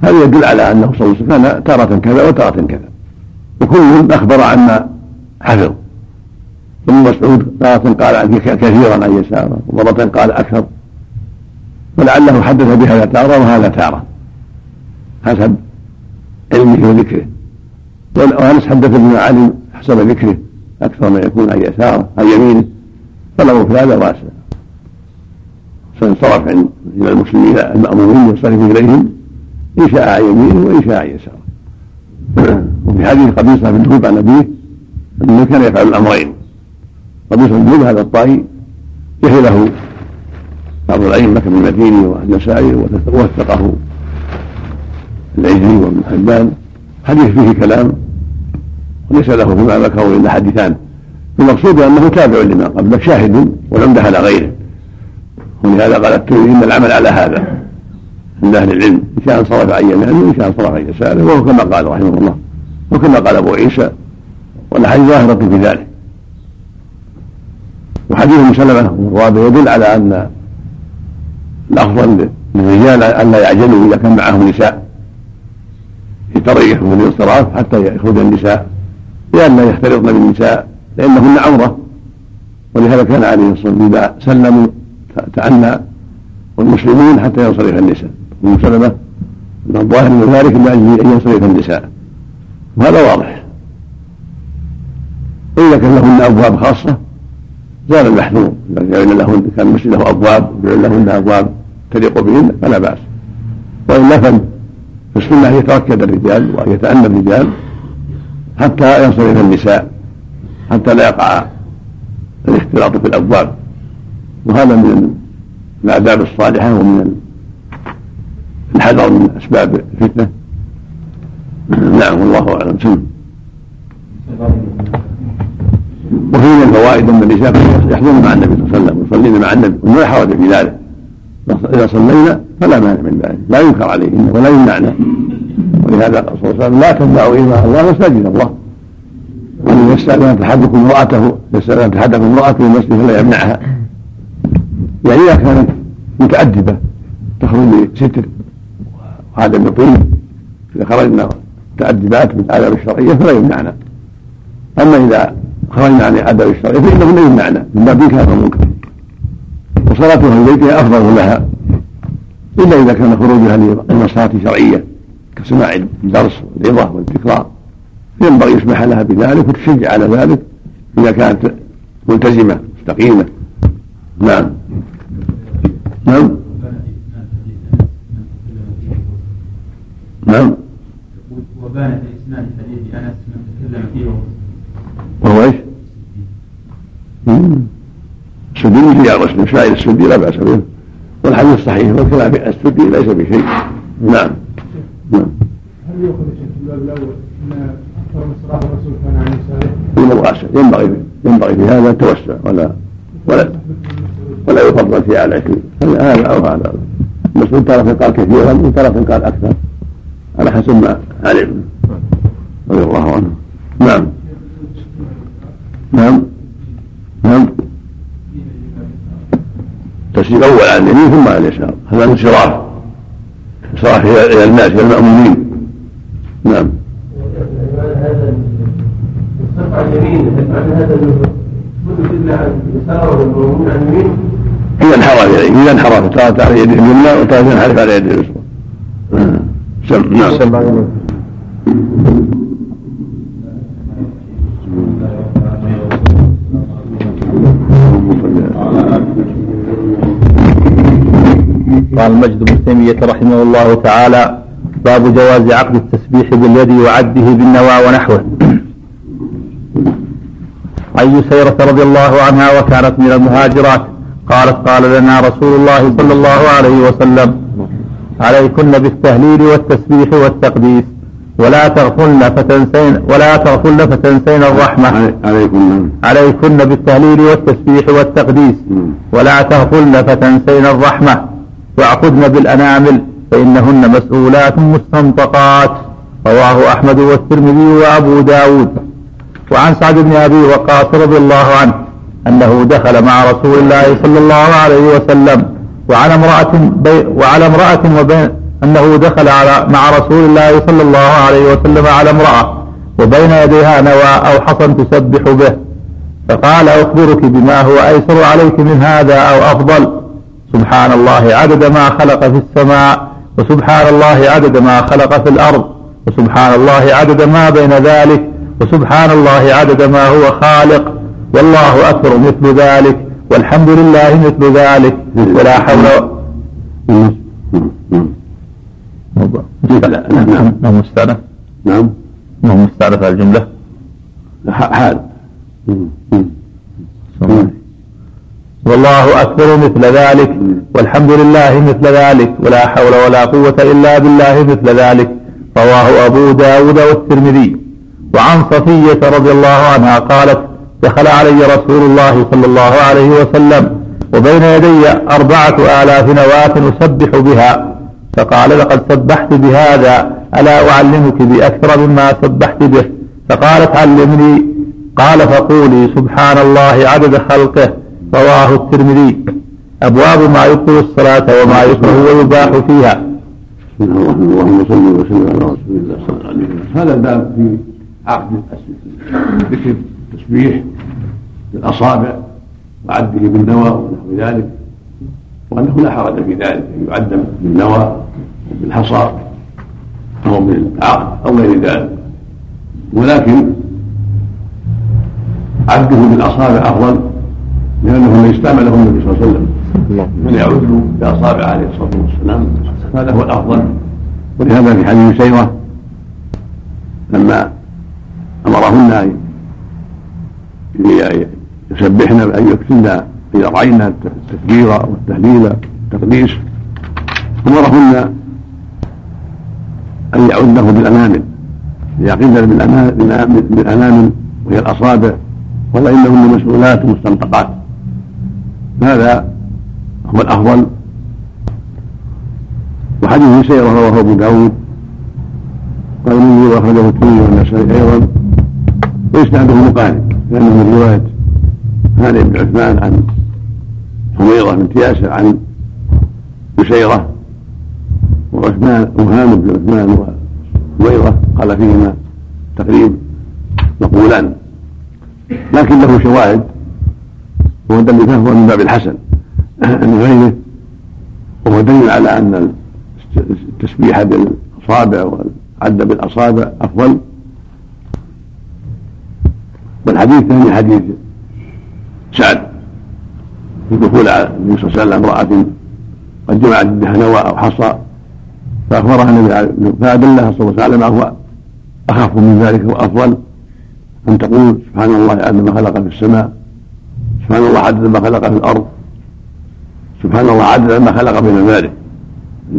هذا يدل على أنه صلى الله عليه وسلم كان تارة كذا وتارة كذا؟ وكل أخبر عما حفظ. ابن مسعود تارة قال كثيرا عن يساره ومرة قال أكثر. ولعله حدث بهذا تارة وهذا تارة. حسب علمه وذكره. وانس حدث بما علم حسب ذكره؟ أكثر ما يكون عن يساره عن يمينه فالامر في هذا واسع سينصرف عند المسلمين المامومين ينصرف إليهم. ان شاء عن يمينه وان شاء عن يساره وفي حديث قبيصه بن ذهب عن أبيه انه كان يفعل الأمرين. قبيصة بن ذهب هذا الطائي يحيي له بعض الأئمة كالمديني والنسائي ووثقه العزي وابن حبان. حديث فيه كلام وليس له فيما ذكره إلا حديثان. المقصود أنه تابع لما قبله شاهد والعمدة على غيره. ولهذا قال الترمذي إن العمل على هذا. عند أهل العلم إن شاء انصرف عن يمينه وإن شاء انصرف عن يساره وهو كما قال رحمه الله وكما قال أبو عيسى والأحاديث ظاهرة في ذلك. وحديث مسلمة الرابع يدل على أن الأفضل للرجال الا يعجلوا إذا كان معهم نساء. يتريحوا في الانصراف حتى يخرج النساء لئلا يختلطن بالنساء لأنهن عورة. ولهذا كان عليه الصلاة والسلام اذا سلموا تعنى والمسلمون حتى ينصرف النساء. ام سلمة من الظاهر من ذلك لاجل ان ينصرف النساء وهذا واضح. واذا كان لهن أبواب خاصة زال المحذور. إذا كان لهن كان المسجد له أبواب وجعل لهن أبواب تليق بهن فلا بأس. وإلا فالسنة أن يتوكد الرجال وأن يتأنى الرجال حتى ينصرف النساء حتى لا يقع الاختلاط في الأبواب. وهذا من الآداب الصالحة ومن الحذر من أسباب الفتنة. نعم والله أعلم. سم وفي من الفوائد أن النساء يحضرن مع النبي صلى الله عليه وسلم ويصلين مع النبي ولا حرج في ذلك. إذا صلينا فلا مانع من ذلك. لا ينكر عليهن ولا يمنعنا ولهذا قال صلى الله عليه وسلم لا تمنعوا إيمان الله مساجد الله. ومن يستأذن أحدكم امرأته يستأذن أحدكم امرأته المسجد فلا يمنعها. يعني إذا كانت متأدبة تخرج بستر وعدم طيب إذا خرجنا متأدبات بالآداب الشرعية فلا يمنعنا. أما إذا خرجنا عن الآداب الشرعية فإنهن يمنعنا من باب إنكار المنكر وصلاتها في بيتها أفضل لها. إلا إذا كان خروجها لمصلحة شرعية كسماع الدرس والعظة والذكرى ينبغي يسمح لها بذلك وتشجع على ذلك إذا كانت ملتزمة مستقيمة. نعم. نعم. نعم. وبان في إسناد حديث أنس من تكلم فيه. وهو إيش؟ السدي مثل يا مسلم شاعر السدي لا بأس به. والحديث صحيح والكلام في السدي ليس بشيء نعم. نعم. هل يؤخذ في الباب الأول إن أكثر من صلاه الرسول كان عن يساره؟ واسع. ينبغي ينبغي في هذا التوسع. ولا ولا ولا يفضل في اعلى هذا أو هذا. المسلم ترى قال كثيرا وترى قال أكثر. على حسب ما علم. رضي الله عنه. نعم. نعم. نعم. التسليم الأول على اليمين ثم على اليسار هذا انصراف انصراف إلى الناس إلى المأمومين. نعم. عن عن عن يساره المؤمن عن يمينه إذا انحرف إذا انحرف تارة على يده اليمنى وتارة ينحرف على يده اليسرى. نعم. قال مجد بن تيمية رحمه الله تعالى باب جواز عقد التسبيح باليد وعده بالنوى ونحوه. عن يسيرة رضي الله عنها وكانت من المهاجرات قالت قال لنا رسول الله صلى الله عليه وسلم عليكن بالتهليل والتسبيح والتقديس ولا تغفلن فتنسين ولا تغفلن فتنسين الرحمة. عليكم عليكن. بالتهليل والتسبيح والتقديس ولا تغفلن فتنسين الرحمة. واعقدن بالأنامل فإنهن مسؤولات مستنطقات. رواه أحمد والترمذي وأبو داود. وعن سعد بن أبي وقاص رضي الله عنه أنه دخل مع رسول الله صلى الله عليه وسلم وعلى امرأة بي وعلى امرأة وبين أنه دخل على مع رسول الله صلى الله عليه وسلم على امرأة وبين يديها نوى أو حصن تسبح به. فقال أخبرك بما هو أيسر عليك من هذا أو أفضل. سبحان الله عدد ما خلق في السماء وسبحان الله عدد ما خلق في الأرض وسبحان الله عدد ما بين ذلك وسبحان الله عدد ما هو خالق. والله أكبر مثل ذلك. والحمد لله مثل ذلك. ولا حول نعم. نعم. مستأنف نعم. نعم. مستأنف الجملة. حال. والله أكبر مثل ذلك. والحمد لله مثل ذلك. ولا حول ولا قوة إلا بالله مثل ذلك. رواه أبو داود والترمذي. وعن صفية رضي الله عنها قالت دخل علي رسول الله صلى الله عليه وسلم وبين يدي أربعة آلاف نواة أسبح بها. فقال لقد سبحت بهذا ألا أعلمك بأكثر مما سبحت به؟ فقالت علمني. قال فقولي سبحان الله عدد خلقه. رواه الترمذي. أبواب ما يبطل الصلاة وما يكره ويباح فيها. اللهم صل وسلم على رسول الله صلى الله عليه وسلم هذا الباب في عقد ذكر التسبيح بالاصابع وعده بالنوى ونحو ذلك. وأنه لا حرج في ذلك أن يعد بالنوى وبالحصى أو بالعقد أو غير ذلك. ولكن عده بالأصابع أفضل لأنه من استعمله النبي صلى الله عليه وسلم. من يعد باصابع عليه الصلاة والسلام هذا هو الأفضل. ولهذا في حديث سيره لما أمرهن أن يسبحن ان يكتبن اذا راينا التكبير والتهليل والتقديس. أمرهن أن يعده بالانامل يعقدن بالانامل وهي الأصابع ولا إنهن مسؤولات مستنطقات. هذا هو الأفضل. وحديث سيره رواه أبو داود. قال المنذر واخرجه الترمذي والنسائي أيضا. واسناده مقارب لأنه من روايه هانئ بن عثمان عن حميره بنت ياسر عن بشيرة وعثمان وهان بن عثمان وحميره قال فيهما تقريب مقولان لكن له شواهد وهو دليل فهو من باب الحسن من غيره وهو دليل على أن التسبيح بالأصابع والعد بالأصابع أفضل. والحديث الثاني حديث. سعد. في دخول النبي صلى الله عليه وسلم امرأة قد جمعت بها نوى أو حصى فأخبرها النبي فأدلها صلى الله عليه وسلم هو أخف من ذلك وأفضل أن تقول سبحان الله عدد ما خلق في السماء سبحان الله عدد ما خلق في الأرض سبحان الله عدد ما خلق بين ذلك.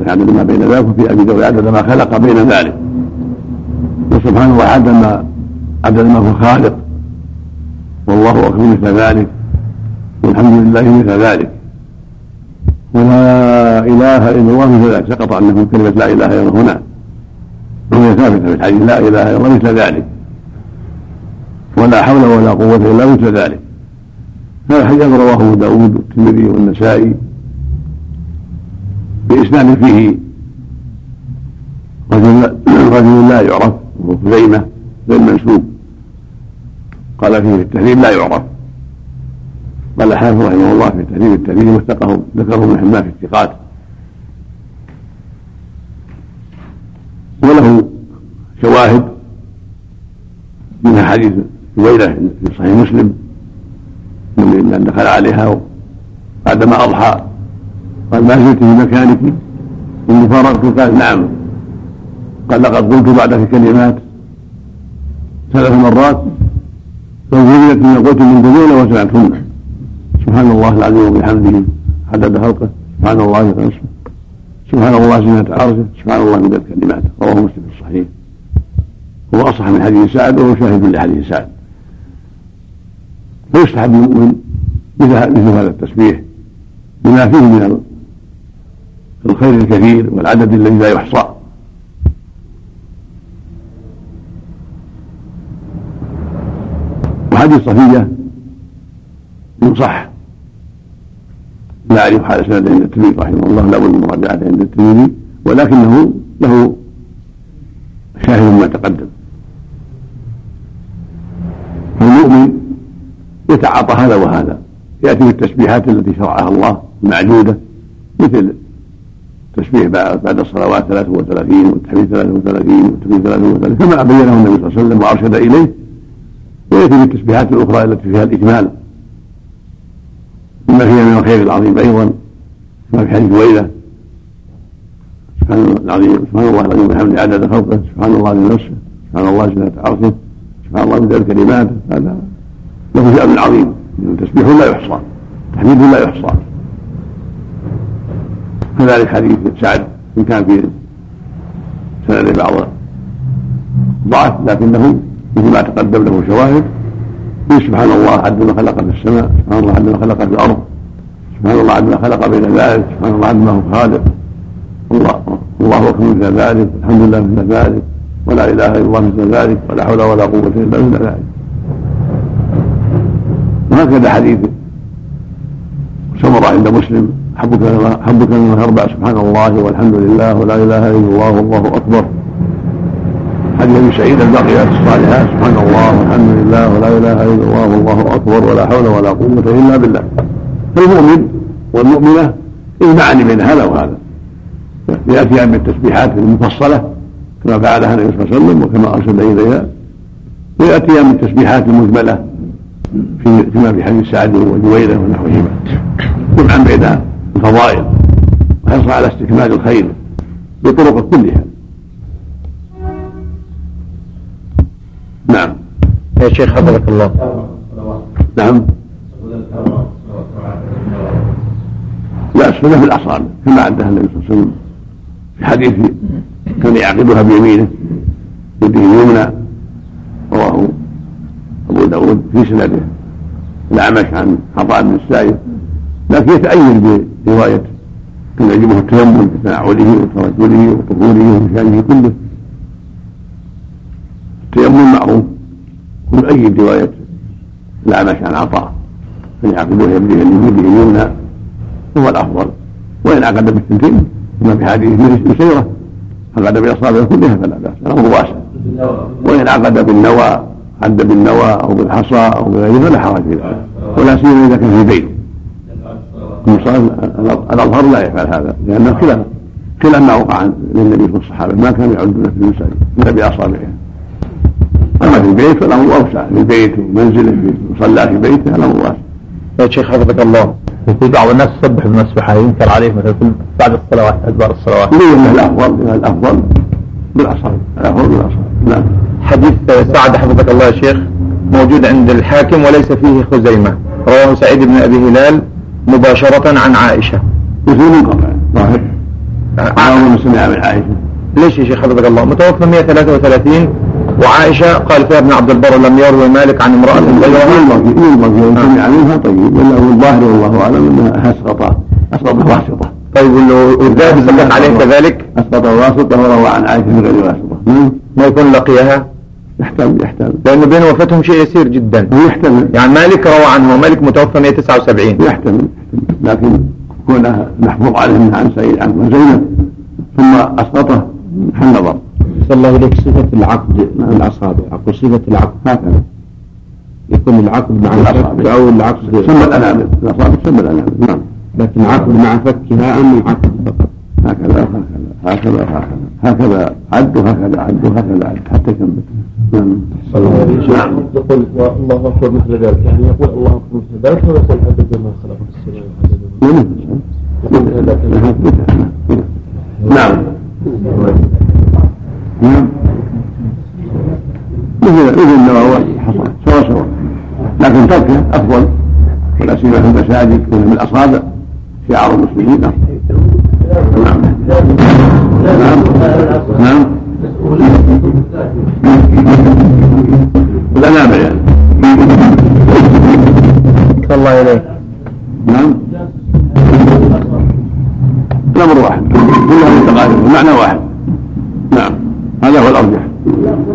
عدد ما بين ذلك وفي أبي داود عدد ما خلق بين ذلك. وسبحان الله عدد ما عدد ما هو خالق. والله أكبر مثل ذلك. والحمد لله مثل ذلك. ولا إله إلا الله مثل ذلك. سقط عنه كلمة لا إله إلا الله هنا. وهي ثابتة في الحديث. لا إله إلا الله مثل ذلك. ولا حول ولا قوة إلا مثل ذلك. هذا الحديث رواه أبو داود والترمذي والنسائي بإسناد فيه رجل لا يعرف وهو خزيمة غير منسوب. قال فيه في التهذيب لا يعرف. قال الحافظ رحمه الله في تهذيب التهذيب وثقه ذكره ابن حماد في الثقات. وله شواهد منها حديث جويرة في صحيح مسلم من دخل عليها بعدما أضحى. قال ما زلت في مكانك؟ إني فارقت قال نعم. قال لقد قلت بعدك كلمات ثلاث مرات. فوجدت من قلت من دنيا وسمعتهن سبحان الله العظيم وبحمده. عدد خلقه. سبحان الله وبحمده سبحان الله زينة عرشه. سبحان الله من الكلمات. رواه مسلم في الصحيح. هو أصح من حديث سعد وهو شاهد لحديث سعد. فيستحب للمؤمن مثل هذا التسبيح بما فيه من الخير الكثير والعدد الذي لا يحصى. وحديث صفية؟ صح. لا أعرف حال سند عند الترمذي رحمه الله لا بد من مراجعته عند الترمذي ولكنه له شاهد ما تقدم. فالمؤمن يتعاطى هذا وهذا. يأتي بالتسبيحات التي شرعها الله المعدودة مثل التسبيح بعد الصلوات 33 والتحميد 33 والتكبير 33 كما بينه النبي صلى الله عليه وسلم وأرشد إليه ويأتي بالتسبيحات الأخرى التي فيها الإكمال بما فيها من الخير العظيم أيضا كما في حديث ويلة سبحان الله العظيم سبحان الله العظيم بحمده عدد خلقه. سبحان الله نفسه سبحان الله زينة عرشه سبحان الله مداد كلماته. هذا له شأن عظيم. تسبيح لا يحصى تحميد لا يحصى. كذلك حديث سعد إن كان في سند بعض ضعف لكنه مثل ما تقدم له شواهد. سبحان الله عد ما خلق في السماء سبحان الله عد ما خلق في الأرض سبحان الله عد ما خلق بين ذلك سبحان الله عد ما هو خالق. الله الله اكبر مثل ذلك الحمد لله مثل ذلك ولا إله إلا الله مثل ذلك ولا حول ولا قوة إلا مثل ذلك. وهكذا حديث سمر عند مسلم حبك حبك من أربع سبحان الله والحمد لله ولا إله إلا الله والله أكبر. حديث ابي سعيد الباقيات الصالحات. سبحان الله والحمد لله ولا إله إلا الله والله أكبر ولا حول ولا قوة إلا بالله. فالمؤمن والمؤمنة يجمعان بين هذا وهذا. ياتيان بالتسبيحات المفصلة كما فعلها النبي صلى الله عليه وسلم وكما ارشد إليها. وياتيان بالتسبيحات المجملة في كما في حديث سعد وجويرة ونحوهما. جمعا بين الفضائل وحرصا على استكمال الخير بطرق كلها. نعم. يا شيخ حفظك الله. نعم. لا السنة في الأصابع كما عدها النبي صلى الله عليه وسلم في حديث كان يعقدها بيمينه يده اليمنى رواه أبو داود في سنده. الأعمش عن عطاء بن السائب. لكن يتأيد برواية كان يعجبه التيمم بتنعله وترجله وطهوره وشانه كله. التيمم معروف ويؤيد رواية؟ الأعمش عن عطاء. أن يعقدوه يده اليمين اليمنى هو الأفضل. وإن عقد بالثنتين كما في حديث مسيرة عقد بأصابعه كلها فلا بأس الأمر واسع. وإن عقد بالنوى عد بالنوى أو بالحصى أو بغيره فلا حرج في ذلك ولا سيما إذا كان في البيت الأظهر لا يفعل هذا لأنه خلاف خلاف ما وقع للنبي والصحابة ما كانوا يعدون في المساجد إلا بأصابعهم. أما في البيت فالأمر أوسع في البيت ومنزله في مصلى في بيته الأمر واسع يا شيخ حفظك الله وفي بعض الناس يسبح بالمسبحة ينكر عليه مثلا بعد الصلوات أدبار الصلوات ليه الأفضل الأفضل بالأصابع الأفضل بالأصابع نعم حديث سعد حفظك الله يا شيخ موجود عند الحاكم وليس فيه خزيمة رواه سعيد بن أبي هلال مباشرة عن عائشة مثل منقطع ظاهر سمع من عائشة ليش يا شيخ حفظك الله متوفى 133 وعائشة قال فيها ابن عبد البر لم يروي مالك عن امرأة غيرها ينبغي ينبغي لو سمع منها طيب ولا هو الظاهر والله أعلم أنها أسقط أسقط واسطة طيب والذهبي صدق عليه كذلك أسقط واسطة وروى عن عائشة من غير واسطة ما يكون لقيها يحتمل يحتمل لأنه بين وفاتهم شيء يسير جدا يحتمل يعني مالك روى عنه ومالك متوفى 179 يحتمل لكن كونه محفوظ عليه منها عن سعيد عن زينب ثم أسقطه محل نظر صلى الله إليك صفة العقد مع الأصابع. أقول صفة العقد. هكذا يكون العقد مع الفك أو العقد. سمى الأنامل. الأصابع سمى الأنامل. نعم. لكن العقد مع فكها أم العقد فقط؟ هكذا هكذا هكذا هكذا. هكذا عد وهكذا عد وهكذا عد. حتى يكمل. نعم. نعم. يقول الله أكبر مثل ذلك. يعني يقول الله أكبر مثل ذلك ولا يقول عدد ما خلق في السماء نعم نعم مثل مثل النووي حصل. سوا سوا لكن تركه أفضل. ولا سيما في المساجد من الأصابع شعار المسلمين. نعم. نعم. نعم. الأنامل يعني. الله إليك نعم. الأمر واحد. كلها متقاربة المعنى واحد. نعم هذا هو الأرجح.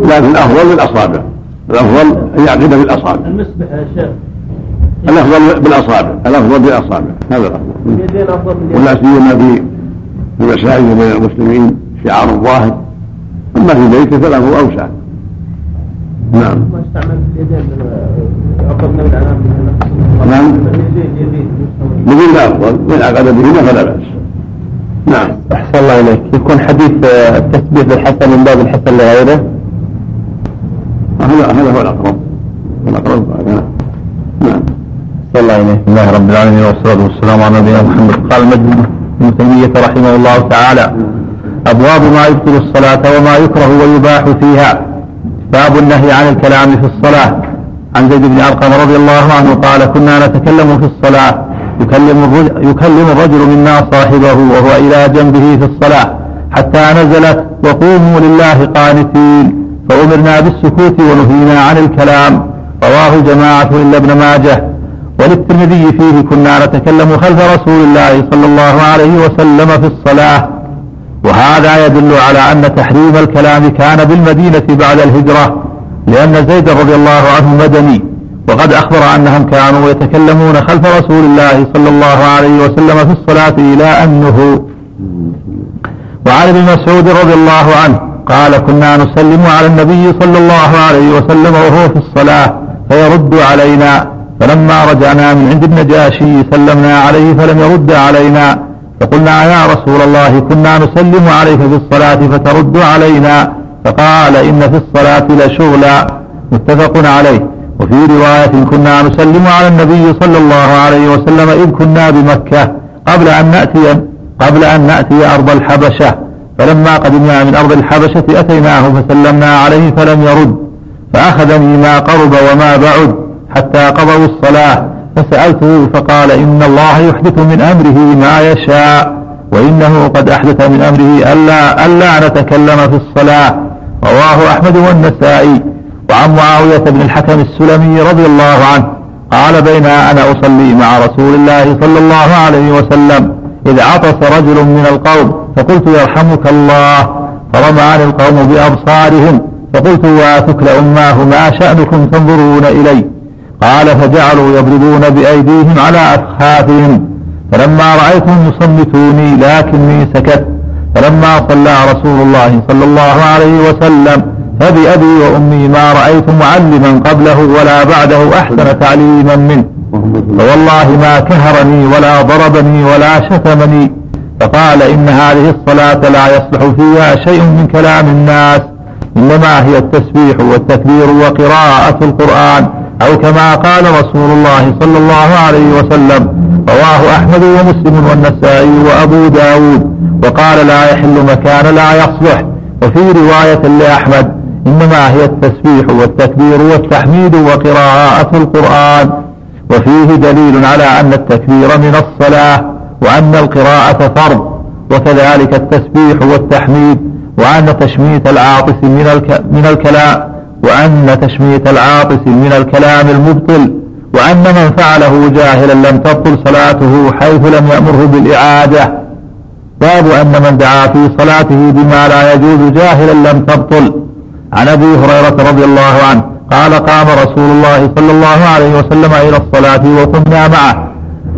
لكن الأفضل بالأصابع. الأفضل أن يعقد بالأصابع. المسبح يا شيخ. الأفضل بالأصابع. الأفضل بالأصابع. هذا الأفضل. من ولا سيما في المساجد بين المسلمين شعار ظاهر أما في بيته فله أوسع. نعم. ما استعملت اليدين من الانام نعم. نقول الأفضل وإن عقد بهما فلا بأس. نعم. أحسن الله إليك. يكون حديث آه، التسبيح للحسن من باب الحسن لغيره؟ هذا هذا هو الأقرب. الأقرب. نعم. صلى الله عليه بسم الله رب العالمين والصلاة والسلام على نبينا محمد قال المجد ابن تيمية رحمه الله تعالى. أبواب ما يبطل الصلاة وما يكره ويباح فيها. باب النهي عن الكلام في الصلاة. عن زيد بن أرقم رضي الله عنه قال كنا نتكلم في الصلاة. يكلم الرجل, يكلم الرجل منا صاحبه وهو إلى جنبه في الصلاة حتى نزلت وقوموا لله قانتين فأمرنا بالسكوت ونهينا عن الكلام. رواه جماعة إلا ابن ماجه. وللترمذي فيه كنا نتكلم خلف رسول الله صلى الله عليه وسلم في الصلاة. وهذا يدل على أن تحريم الكلام كان بالمدينة بعد الهجرة لأن زيد رضي الله عنه مدني. وقد أخبر أنهم كانوا يتكلمون خلف رسول الله صلى الله عليه وسلم في الصلاة إلى أن نهوا وعن ابن مسعود رضي الله عنه قال كنا نسلم على النبي صلى الله عليه وسلم وهو في الصلاة فيرد علينا فلما رجعنا من عند النجاشي سلمنا عليه فلم يرد علينا فقلنا يا رسول الله كنا نسلم عليك في الصلاة فترد علينا فقال إن في الصلاة لشغلا متفق عليه وفي رواية كنا نسلم على النبي صلى الله عليه وسلم إذ كنا بمكة قبل أن نأتي قبل أن نأتي أرض الحبشة. فلما قدمنا من أرض الحبشة أتيناه فسلمنا عليه فلم يرد. فأخذني ما قرب وما بعد حتى قضوا الصلاة. فسألته فقال إن الله يحدث من أمره ما يشاء وإنه قد أحدث من أمره ألا, ألا نتكلم في الصلاة. رواه أحمد والنسائي. وعن معاوية بن الحكم السلمي رضي الله عنه قال بين أنا أصلي مع رسول الله صلى الله عليه وسلم إذ عطس رجل من القوم فقلت يرحمك الله فرماني القوم بأبصارهم فقلت واتكل أماه ما شأنكم تنظرون إلي قال فجعلوا يضربون بأيديهم على أفخاذهم فلما رأيتهم يصمتوني لكني سكت فلما صلى رسول الله صلى الله عليه وسلم فبأبي وأمي ما رأيت معلما قبله ولا بعده أحسن تعليما منه. فوالله ما كهرني ولا ضربني ولا شتمني. فقال إن هذه الصلاة لا يصلح فيها شيء من كلام الناس. إنما هي التسبيح والتكبير وقراءة القرآن أو كما قال رسول الله صلى الله عليه وسلم رواه أحمد ومسلم والنسائي وأبو داود. وقال لا يحل مكان لا يصلح. وفي رواية لأحمد إنما هي التسبيح والتكبير والتحميد وقراءة القرآن. وفيه دليل على أن التكبير من الصلاة وأن القراءة فرض وكذلك التسبيح والتحميد وأن تشميت العاطس من, الك من الكلام وأن تشميت العاطس من الكلام المبطل وأن من فعله جاهلا لم تبطل صلاته حيث لم يأمره بالإعادة. باب أن من دعا في صلاته بما لا يجوز جاهلا لم تبطل. عن أبي هريرة رضي الله عنه قال قام رسول الله صلى الله عليه وسلم إلى الصلاة وكنا معه.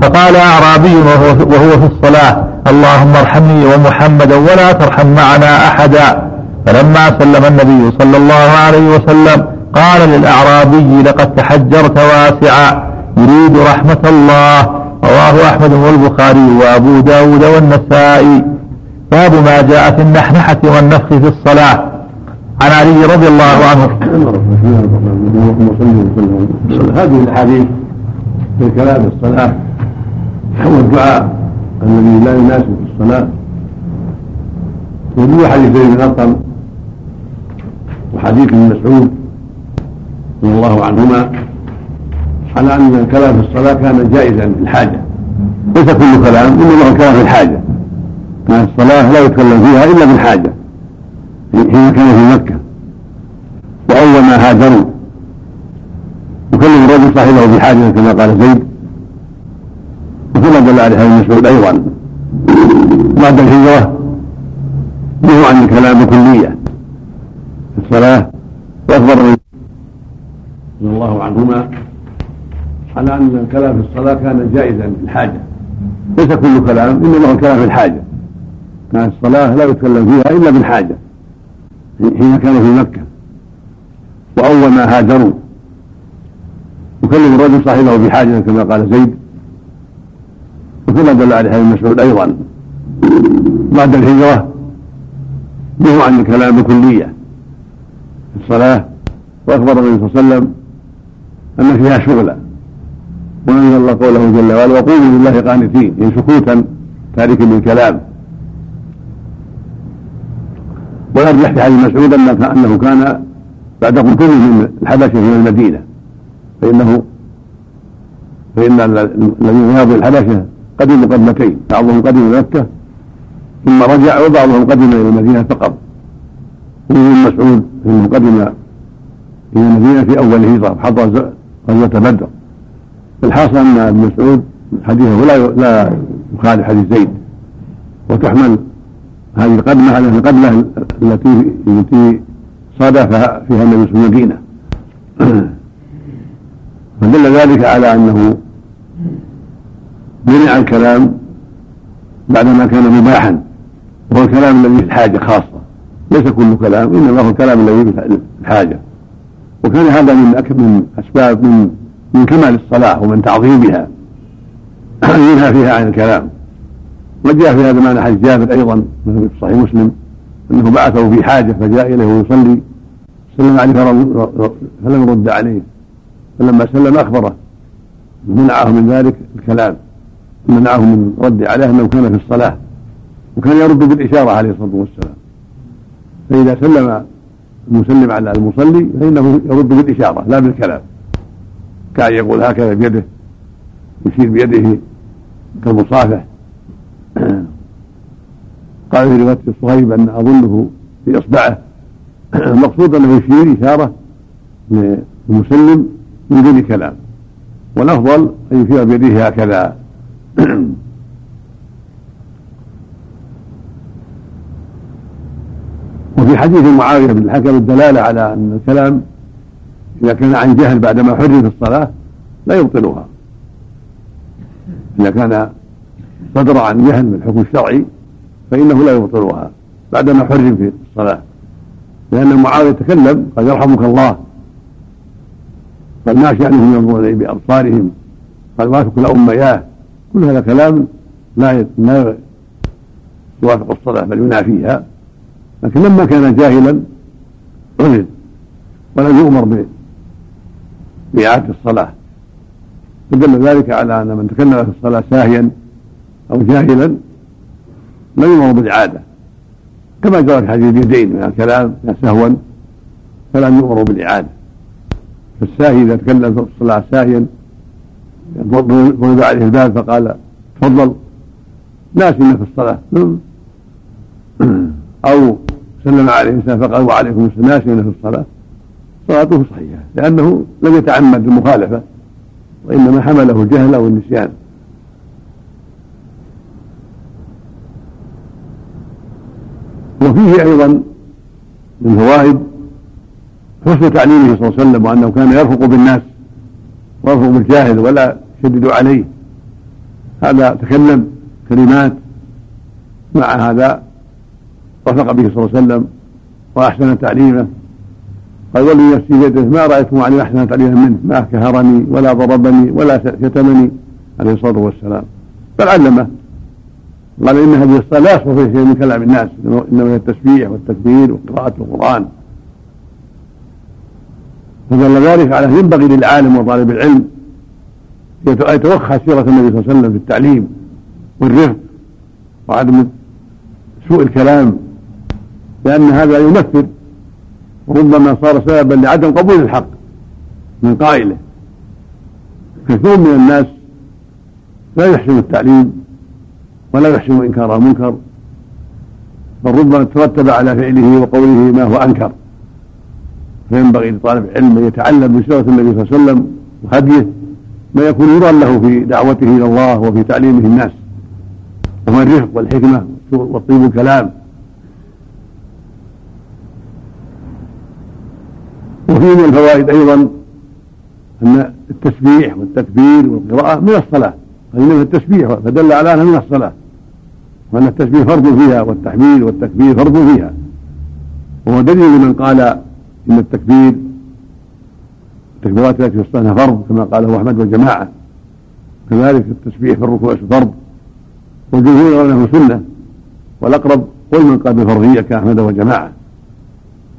فقال أعرابي وهو, في الصلاة اللهم ارحمني ومحمدا ولا ترحم معنا أحدا. فلما سلم النبي صلى الله عليه وسلم قال للأعرابي لقد تحجرت واسعا يريد رحمة الله. رواه أحمد والبخاري وأبو داود والنسائي. باب ما جاء في النحنحة والنفخ في الصلاة. عن علي رضي الله عنه. هذه الأحاديث في كلام الصلاة هو الدعاء الذي لا يناسب في الصلاة. وجود حديث زيد بن ارقم وحديث ابن مسعود رضي الله عنهما على أن الكلام في الصلاة كان جائزا في الحاجة. ليس كل كلام إنما هو كلام في الحاجة. الصلاة لا يتكلم فيها إلا بالحاجة حين كان في مكة. وأول ما هاجروا يكلم الرجل صاحبه بحاجه كما قال زيد. وكما دل عليه ابن أيضا. بعد الهجرة نهوا عن الكلام بكلية. في الصلاة وأخبر رضي الله عنهما على أن الكلام في الصلاة كان جائزا في الحاجة. ليس كل كلام إنما هو الكلام في الحاجة. كانت الصلاة لا يتكلم فيها إلا بالحاجة. حين كانوا في مكة. وأول ما هاجروا يكلم الرجل صاحبه بحاجه كما قال زيد. وكما دل عليه ابن مسعود أيضا. بعد الهجرة نهوا عن الكلام بكلية في الصلاة. وأخبر النبي صلى الله عليه وسلم أن فيها شغلا وانزل الله قوله جل وعلا وقولوا لله قانتين يعني سكوتا تارك للكلام. ويرجح في حديث مسعود أنه كان بعد قدومه من الحبشة من المدينة. فانه فإن الذين ذهبوا الحبشة قدموا قدمتين بعضهم قدم مكة ثم رجع وبعضهم قدم إلى المدينة فقط. وابن مسعود إنه قدم إلى المدينة في أول هجرة حضر غزوة بدر. الحاصل أن ابن مسعود حديثه لا لا يخالف حديث زيد. وتحمل هذه القدمة على القدمة التي التي صادف فيها النبي في المدينة. فدل ذلك على أنه منع الكلام بعدما كان مباحا وهو الكلام الذي في الحاجة خاصة. ليس كل كلام إنما هو الكلام الذي في الحاجة. وكان هذا من من أسباب من من كمال الصلاة ومن تعظيمها. ينهى فيها عن الكلام. وجاء في هذا معنى حديث جابر أيضا في صحيح مسلم أنه بعثه في حاجة فجاء إليه ويصلي. سلم عليه فلم يرد عليه. فلما سلم أخبره. منعه من ذلك الكلام. منعه من رد عليه أنه كان في الصلاة. وكان يرد بالإشارة عليه الصلاة والسلام. فإذا سلم المسلم على المصلي فإنه يرد بالإشارة لا بالكلام. كأن يقول هكذا بيده يشير بيده كالمصافح. قال في رواية صهيب أن أظنه في إصبعه. المقصود أنه يشير إشارة للمسلم من دون كلام. والأفضل أن يشير بيده هكذا. وفي حديث معاوية بن الحكم الدلالة على أن الكلام إذا كان عن جهل بعدما حرم في الصلاة لا يبطلها. إذا كان صدر عن جهل بالحكم الشرعي فإنه لا يبطلها بعدما حرم في الصلاة. لأن معاوية تكلم قال يرحمك الله. قال ما شأنهم ينظرون إليه بأبصارهم. قال وافق الأمة إياه كل هذا كلام لا لا يوافق الصلاة بل ينافيها. لكن لما كان جاهلا عذر ولم يؤمر بإعادة الصلاة. فدل ذلك على أن من تكلم في الصلاة ساهيا أو جاهلا لا يؤمر بالإعادة كما جرى في حديث اليدين من الكلام سهوا فلم يؤمروا بالإعادة. فالساهي إذا تكلم في الصلاة ساهيا ضرب عليه الباب فقال تفضل. ناسنا في الصلاة أو سلم عليه الإنسان فقال وعليكم السلام ناسنا في الصلاة. صلاته صحيحة لأنه لم يتعمد المخالفة وإنما حمله الجهل أو النسيان وفيه أيضا من فوائد حسن تعليمه صلى الله عليه وسلم وأنه كان يرفق بالناس ويرفق بالجاهل ولا يشدد عليه. هذا تكلم كلمات مع هذا رفق به صلى الله عليه وسلم وأحسن تعليمه. قال والذي نفسي بيده ما رايت معلم أحسن تعليما منه ما كهرني ولا ضربني ولا شتمني عليه الصلاة والسلام. بل علمه قال إن هذه الصلاة لا فيها شيء من كلام الناس انما هي التسبيح والتكبير وقراءه القران فدل ذلك على ينبغي للعالم وطالب العلم يتوخى سيرة النبي صلى الله عليه وسلم في التعليم والرفق وعدم سوء الكلام لأن هذا ينفر وربما صار سببا لعدم قبول الحق من قائله. كثير من الناس لا يحسن التعليم. ولا يحسن إنكار المنكر بل ربما ترتب على فعله وقوله ما هو أنكر. فينبغي لطالب العلم أن يتعلم من سيره النبي صلى الله عليه وسلم وهديه ما يكون نورا له في دعوته إلى الله وفي تعليمه الناس. وهو الرفق والحكمة وطيب الكلام. وفي من الفوائد أيضا أن التسبيح والتكبير والقراءة من الصلاة. فانما التسبيح فدل على أنها من الصلاة. وان التسبيح فرض فيها والتحميد والتكبير فرض فيها. وهو دليل من قال إن التكبير التكبيرات التي في فرض كما قاله أحمد والجماعة. كذلك التسبيح في الركوع فرض. والجمهور له سنة. والأقرب قول من قال بفرضية كأحمد وجماعه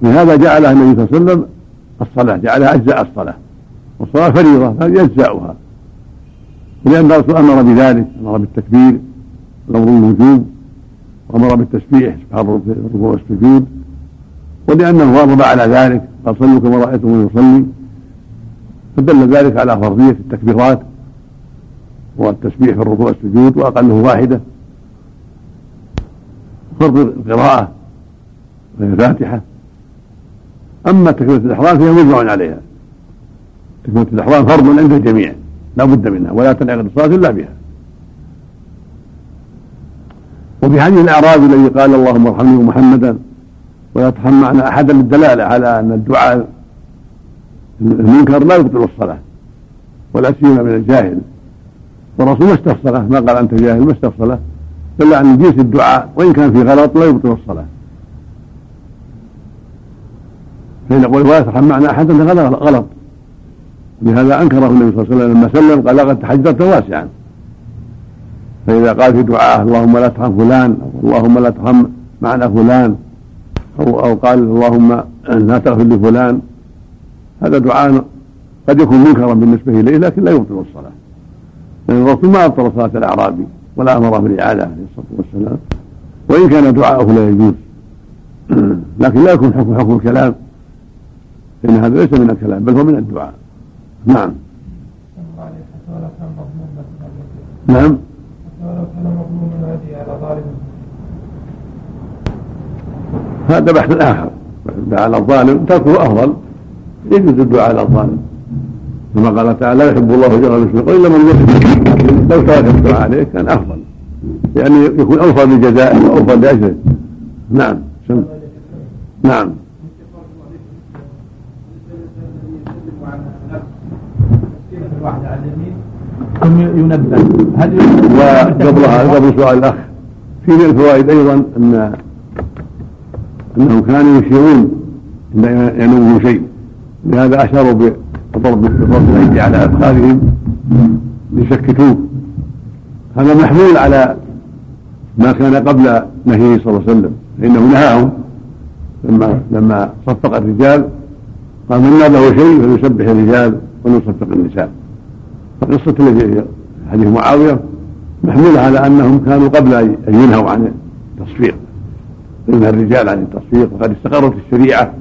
لهذا جعلها النبي صلى الله عليه وسلم الصلاة جعلها أجزاء الصلاة. والصلاة فريضة فيجزأها ولأن الرسول أمر بذلك أمر بالتكبير. الأمر بالوجوب وأمر بالتسبيح سبحان الركوع والسجود ولأنه واظب على ذلك قال صلوا كما رأيتم يصلي. فدل ذلك على فرضية التكبيرات والتسبيح في الركوع والسجود وأقله واحدة. فرض القراءة وهي الفاتحة. أما تكبيرة الإحرام فهي مجمع عليها. تكبيرة الإحرام فرض عند الجميع لا بد منها ولا تنعقد الصلاة إلا بها. وفي حديث الأعرابي الذي قال اللهم ارحمني محمدا ولا ترحم معنا أحدا للدلالة على أن الدعاء المنكر لا يبطل الصلاة ولا سيما من الجاهل. والرسول ما استفصله ما قال أنت جاهل ما استفصله دل عن جنس الدعاء وإن كان في غلط لا يبطل الصلاة. فإن يقول ولا يترحم معنا أحدا هذا غلط. لهذا أنكره النبي صلى الله عليه وسلم لما سلم قال لقد تحجرت واسعا. فإذا قال في دعاء اللهم لا ترحم فلان أو اللهم لا ترحم معنا فلان أو أو قال اللهم لا تغفر لفلان هذا دعاء قد يكون منكرا بالنسبة إليه لكن لا يبطل الصلاة. لأن الرسول ما أبطل صلاة الأعرابي ولا أمره بالإعادة عليه الصلاة والسلام. وإن كان دعاءه لا يجوز. لكن لا يكون حكم حكم الكلام. فإن هذا ليس من الكلام بل هو من الدعاء. نعم. نعم. هذا بحث آخر. الدعاء على الظالم. تركه أفضل. يجوز الدعاء على الظالم؟ كما قال تعالى لا يحب الله جرى المشرق إلا من يحب لو ترك الدعاء عليه كان أفضل. يعني يكون أوفى بجزائه وأوفى بأجره نعم. سم. نعم. واحدة على اليمين ثم ينبه. هل وقبلها قبل سؤال الأخ في من الفوائد أيضا أن انهم كانوا يشيرون ان ينوموا شيء. لهذا أشاروا بضرب بضرب الايدي على افخاذهم ليسكتوه هذا محمول على ما كان قبل نهيه صلى الله عليه وسلم. فانه نهاهم لما لما صفق الرجال. قال من نابه شيء فليسبح الرجال وليصفق النساء. فقصة الذي حديث معاوية محمولة على أنهم كانوا قبل أن ينهوا عن التصفيق. ينهى الرجال عن التصفيق وقد استقرت الشريعة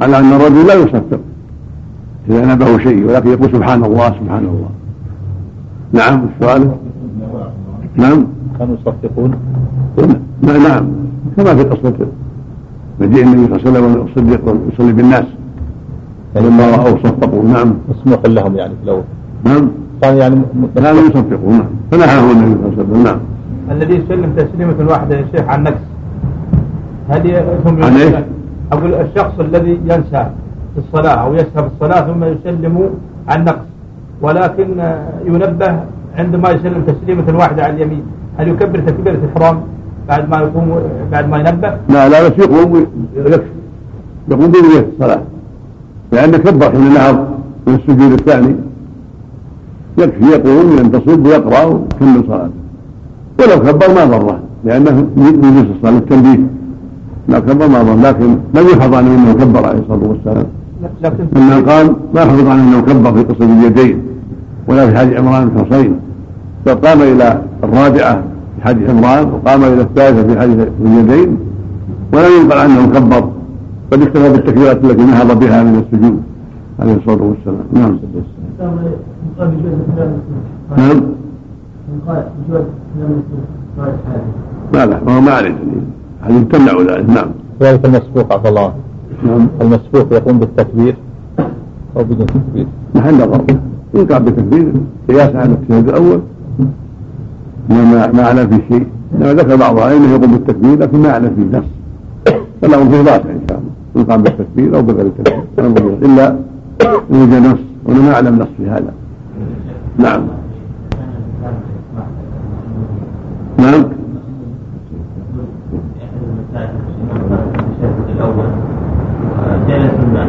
على أن الرجل لا يصفق إذا نبه شيء ولكن يقول سبحان الله سبحان الله. نعم السؤال؟ نعم. كانوا يصفقون نعم. كما في قصة مجيء النبي صلى الله عليه وسلم والصديق يصلي بالناس. فلما رأوا صفقوا نعم. مسموح لهم يعني في الأول. نعم. كان يعني كانوا يصفقون نعم فنهاه النبي صلى الله عليه وسلم. نعم. الذي يسلم تسليمة واحدة يا شيخ عن نكس هل هم عن إيش؟ أقول الشخص الذي ينسى في الصلاة أو يسهى في الصلاة ثم يسلم عن نقص ولكن ينبه عندما يسلم تسليمة واحدة على اليمين. هل يكبر تكبيرة الإحرام بعد ما يقوم بعد ما ينبه؟ لا لا بس يقوم يكفي يقوم بنية الصلاة. لأن كبر حين نهض من السجود الثاني. يكفي يقوم ينتصب ويقرأ ويكمل صلاته. ولو كبر ما ضره لأنه يجلس الصلاة التنبيه لا كبر ما ضر لكن لم يحفظ عنه أنه كبر عليه الصلاة والسلام. لما قال ما حفظ عنه أنه كبر في قصة اليدين ولا في حديث عمران بن حصين بل قام إلى الرابعة في حديث عمران وقام إلى الثالثة في حديث اليدين ولم ينقل عنه كبر بل اكتفى بالتكبيرات التي نهض بها من السجود عليه الصلاة والسلام. نعم. نعم. ما له ما هو ما عليه دليل. حديث تمنع ذلك؟ نعم. ذلك المسبوق عفى الله نعم. المسبوق يقوم بالتكبير أو بدون تكبير. محل نظر ان قام بتكبير. قياسا على التشهد الأول. ما ما على في شيء. انما ذكر بعض أنه يقوم بالتكبير لكن ما على فيه نص فله في ضابط إن شاء الله. ان قام بالتكبير أو بغير التكبير. إلا ان وجد نص وأنا ما أعلم نص في هذا. نعم. نعم جلس الناس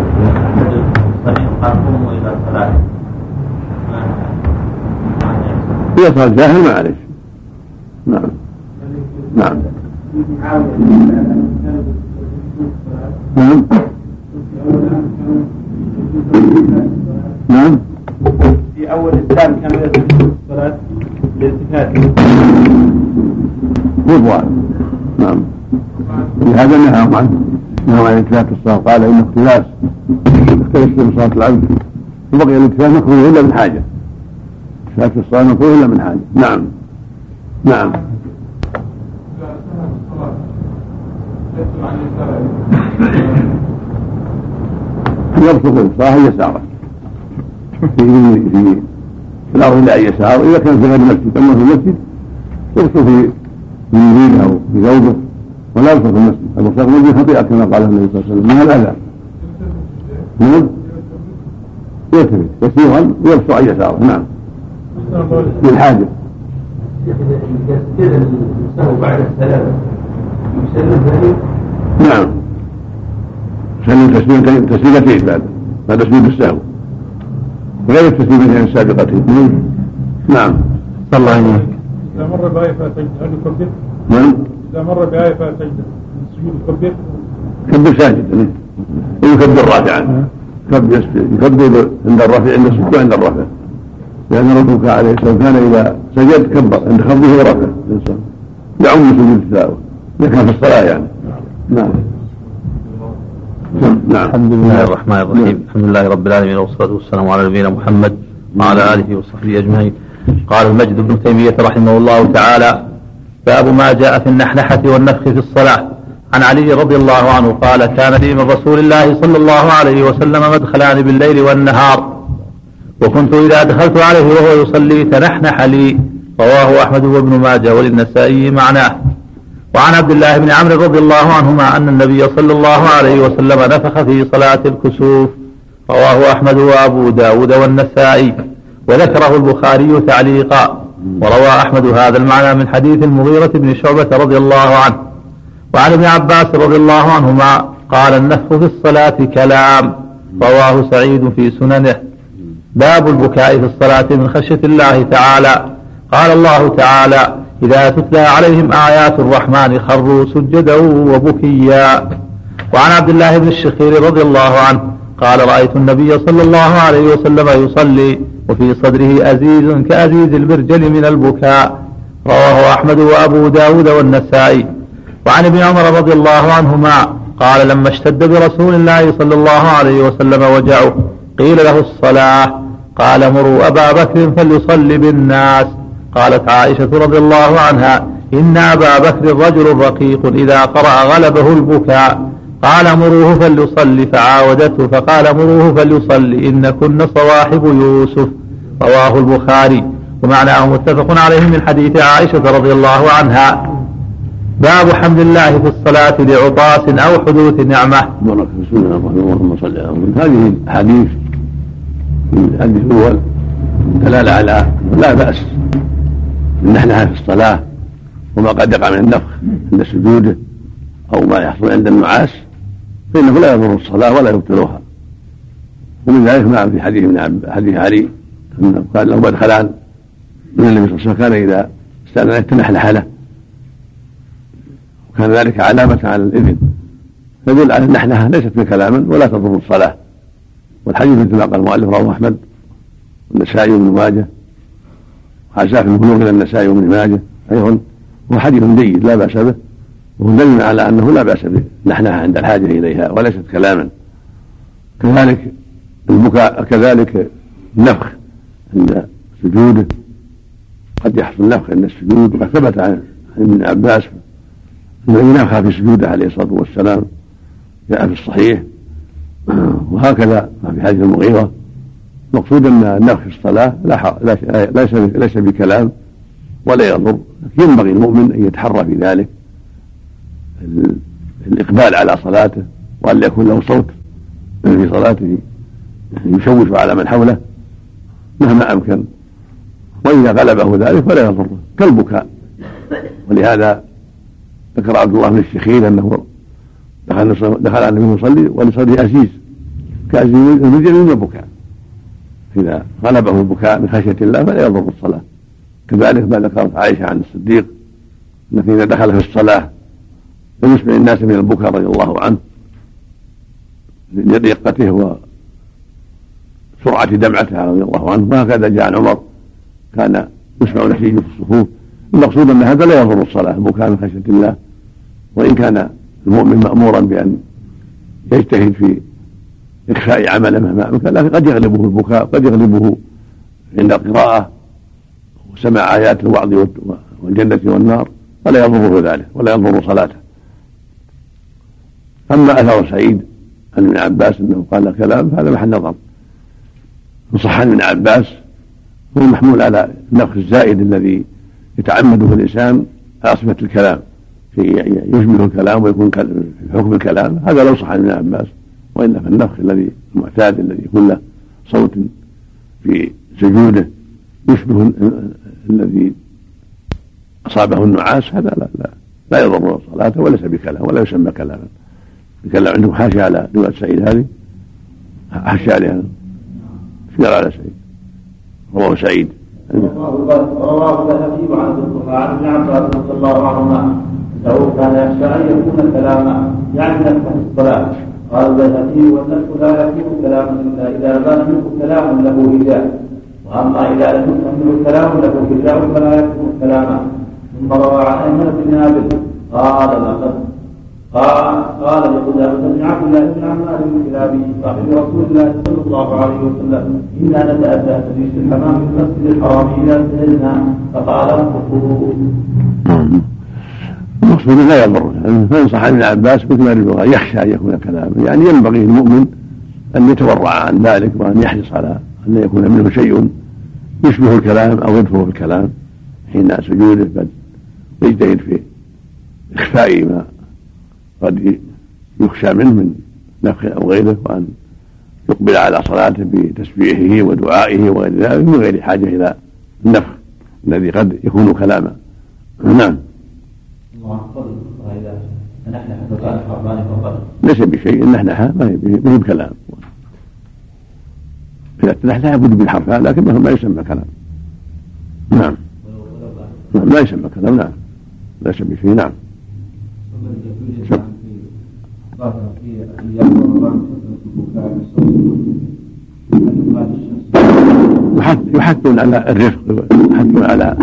الصحيح قال قوموا إلى الصلاه صار جاهل ما عليه نعم. نعم. نعم. نعم. في أول الإسلام كان يدرك الصلاة لالتفات رضوان نعم. لهذا نهاهم عنه نهى عن التفات الصلاة. قال انه اختلاس اختلس في صلاة العبد. وبقي الالتفات مكروه إلا من في الصلاة مكروه إلا من حاجة. نعم. نعم. يبسط الصلاه يساره في في الأرض إلى يسار. إذا كان في غير المسجد أما في المسجد يبسط في يمينه أو في ثوبه ولا يبسط في المسجد. البساط المسجد خطيئة كما قال النبي صلى الله عليه وسلم. من الاذى نعم. يلتفت يسيرا ويبسط عن يساره نعم. للحاجه بعد السلام يسلم ذلك نعم سلم تسليمتين تسليمتين بعد. بعد سجود السهو غير التسليمتين السابقتين نعم. صلى الله عليه وسلم إذا مر بآية فسجد هل يكبر؟ نعم. إذا مر بآية فسجد السجود يكبر؟ كبر ساجدا. ويكبر راكعا يكبر يكبر عند الرفع عند السجود وعند الرفع لأن الرسول عليه السلام كان إذا سجد كبر عند خفضه ورفع الإنسان يعم سجود التلاوة إذا كان في الصلاة يعني. نعم. نعم. الحمد لله الرحمن الرحيم. الحمد لله رب العالمين والصلاة والسلام على نبينا محمد وعلى آله وصحبه أجمعين. قال المجد بن تيمية رحمه الله تعالى باب ما جاء في النحنحة والنفخ في الصلاة. عن علي رضي الله عنه قال كان لي من رسول الله صلى الله عليه وسلم مدخلان بالليل والنهار. وكنت إذا دخلت عليه وهو يصلي تنحنح لي رواه أحمد وابن ماجه وللنسائي معناه. وعن عبد الله بن عمرو رضي الله عنهما أن النبي صلى الله عليه وسلم نفخ في صلاة الكسوف رواه أحمد وأبو داود والنسائي وذكره البخاري تعليقا. وروى أحمد هذا المعنى من حديث المغيرة بن شعبة رضي الله عنه. وعن ابن عباس رضي الله عنهما قال النفخ في الصلاة كلام رواه سعيد في سننه. باب البكاء في الصلاة من خشية الله تعالى. قال الله تعالى إذا تتلى عليهم آيات الرحمن خروا سجدا وبكيا. وعن عبد الله بن الشخير رضي الله عنه قال رأيت النبي صلى الله عليه وسلم يصلي وفي صدره أزيز كأزيز البرجل من البكاء. رواه أحمد وأبو داود والنسائي. وعن ابن عمر رضي الله عنهما قال لما اشتد برسول الله صلى الله عليه وسلم وجعه قيل له الصلاة. قال مروا أبا بكر فليصلي بالناس. قالت عائشة رضي الله عنها إن أبا بكر رجل رقيق إذا قرأ غلبه البكاء. قال مروه فليصلي فعاودته فقال مروه فليصلي إن كن صواحب يوسف. رواه البخاري. ومعناه متفق عليه من حديث عائشة رضي الله عنها. باب حمد الله في الصلاة لعطاس أو حدوث نعمة. بسم الله الرحمن الرحيم. اللهم صل على محمد. هذه الاحاديث الحديث الأول دلالة على لا بأس بالنحنحه في الصلاة وما قد يقع من النفخ عند سجوده أو ما يحصل عند النعاس فإنه لا يضر الصلاة ولا يبطلها. ومن ذلك ما في حديث من حديث علي انه قال له مدخلان. من النبي صلى الله عليه وسلم كان إذا استأذن تنحنح له وكان ذلك علامة على الإذن. تدل على النحنحة ليست بكلاما ولا تضر الصلاة. والحديث مثل ما قال المؤلف رواه أحمد والنسائي وابن ماجه وعزاه في البلوغ إلى النسائي وابن ماجه أيضا هو حديث جيد لا بأس به وهو دليل على أنه لا بأس بنحنها عند الحاجة إليها وليست كلاما. كذلك البكاء كذلك النفخ عند سجوده. قد يحصل نفخ عند السجود وقد ثبت عن ابن عباس انه نفخ في سجوده عليه الصلاة والسلام جاء في الصحيح. وهكذا في حديث المغيره المقصود أن النفخ في الصلاة لا ليس ليس بكلام ولا يضر. ينبغي المؤمن أن يتحرى في ذلك. الإقبال على صلاته وأن يكون له صوت في صلاته يشوش على من حوله مهما أمكن. وإذا غلبه ذلك فلا يضره كالبكاء. ولهذا ذكر عبد الله بن الشخير أنه دخل دخل على النبي يصلي ولصدره ازيز كازيز المجد من البكاء اذا غلبه البكاء من خشية الله فلا يضر الصلاة. كذلك ما ذكرت عائشة عن الصديق انه اذا دخل في الصلاة لم يسمع الناس من البكاء رضي الله عنه. لدقته وسرعة دمعته رضي الله عنه. وهكذا جاء عن عمر. كان يسمع نحيج في الصفوف. المقصود أن هذا لا يضر الصلاة البكاء من خشية الله. وإن كان المؤمن مأمورا بأن يجتهد في إخفاء عمله مهما أمكن لكن قد يغلبه البكاء قد يغلبه عند القراءه وسماع آيات الوعظ والجنة والنار ولا يضره ذلك ولا يضر صلاته. أما أثر سعيد عن ابن عباس أنه قال كلام فهذا محل نظر. إن صح عن ابن عباس هو محمول على النفخ الزائد الذي يتعمده الإنسان على الكلام. يشبه الكلام ويكون في حكم الكلام. هذا لو صح عن ابن عباس والا فالنفخ الذي المعتاد الذي يكون له صوت في سجوده يشبه الذي أصابه النعاس هذا لا لا, لا يضر صلاته وليس بكلام ولا يسمى كلاما. يتكلم عندهم حاشية على روايه سعيد هذه حاشية عليها. قال على سعيد؟ رواه سعيد. رواه البيهقي عن عن ابن عباس رضي الله عنهما. انه كان يخشى أن يكون كلاما يعني نفخ الصلاه قال البيهقي والنفخ لا يكون كلاما إلا إذا بان منه كلام له هجاء وأما إذا لم يكن كلام له هجاء فلا يكون كلاما. ثم روى عن ايمن بن نابل قال لقد قال قال لقدامة بن عبد الله بن عمار بن كلابي صاحب رسول الله صلى الله عليه وسلم إنا نتأتى تجلس الحمام في المسجد الحرام إذا انتهينا فقال انفقوا المقصود لا يضر. فإن صح ابن عباس مثل ما يخشى أن يكون كلاما يعني ينبغي للمؤمن أن يتورع عن ذلك وأن يحرص على أن يكون منه شيء يشبه الكلام أو يدخل في الكلام حين سجوده بل يجتهد في إخفاء ما قد يخشى منه من نفخ أو غيره وأن يقبل على صلاته بتسبيحه ودعائه وغير ذلك من غير حاجة إلى النفخ الذي قد يكون كلاما نعم. ليس بشيء. النحنحة ما هي بكلام. إذا تنحنح يبد بالحرفان لكن ما يسمى كلام. نعم. نعم لا يسمى كلام. نعم. ليس بشيء. نعم. يحثون على الرفق يحثون على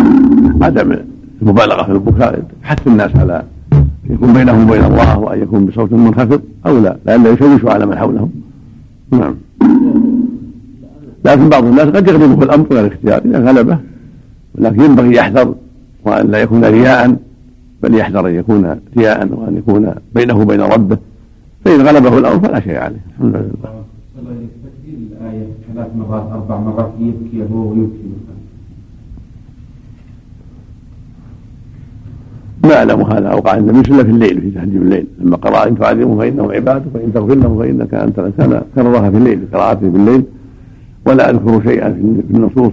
عدم المبالغه في البكاء يحث الناس على يكون بينهم وبين الله وأن يكون بصوت منخفض أو لا لئلا يشوشوا على من حولهم. نعم. لكن بعض الناس قد يغلبه الأمر غير الاختيار إذا غلبه ولكن ينبغي يحذر وأن لا يكون رياء بل يحذر أن يكون رياء وأن يكون بينه وبين ربه. فإن غلبه الأمر فلا شيء عليه. الحمد لله. تكفير الآية ثلاث مرات أربع مرات يبكي هو ويبكي ما أعلم هذا أوقع النبي صلى في الليل في تهجير الليل. لما قرأ إن تعذبهم فإنهم عبادك وإن تغفر لهم فإنك أنت كان كررها في الليل قراءته في الليل. ولا أذكر شيئا في النصوص.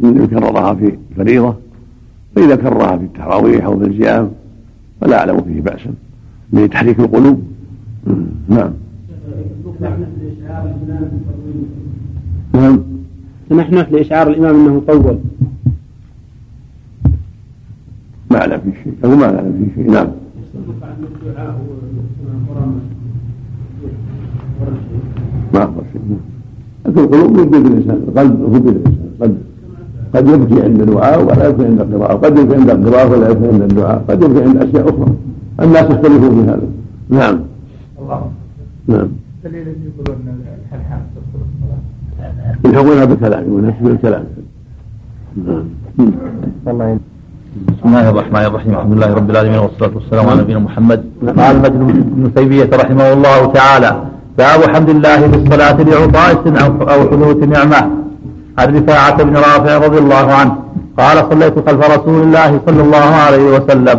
من كررها في الفريضة فإذا كررها في التراويح أو في الصيام. فلا أعلم فيه بأسا. من تحريك القلوب نعم. نعم. سنحنح لإشعار الإمام أنه طول. ما لا في شيء. أو ما لا في شيء. نعم. ما أقدر شيء. لكن القلوب يبدي الإنسان. القلب هو الإنسان. القلب قد يبكي عند الدعاء ولا يبكي عند القراءة. قد يبكي عند القراءة ولا يبكي عند الدعاء. قد يبكي عند أشياء أخرى. الناس يختلفون في هذا. نعم. الله نعم. دليل يقولون الحلحان تدخل الصلاة يلحقونها بالكلام يقولون بالكلام. نعم. بسم الله الرحمن الرحيم. الحمد لله رب العالمين والصلاة والسلام على نبينا محمد. قال المجد بن تيمية رحمه الله تعالى. باب حمد الله بالصلاة لعطاء أو أو حدوث نعمة. عن رفاعة بن رافع رضي الله عنه. قال صليت خلف رسول الله صلى الله عليه وسلم.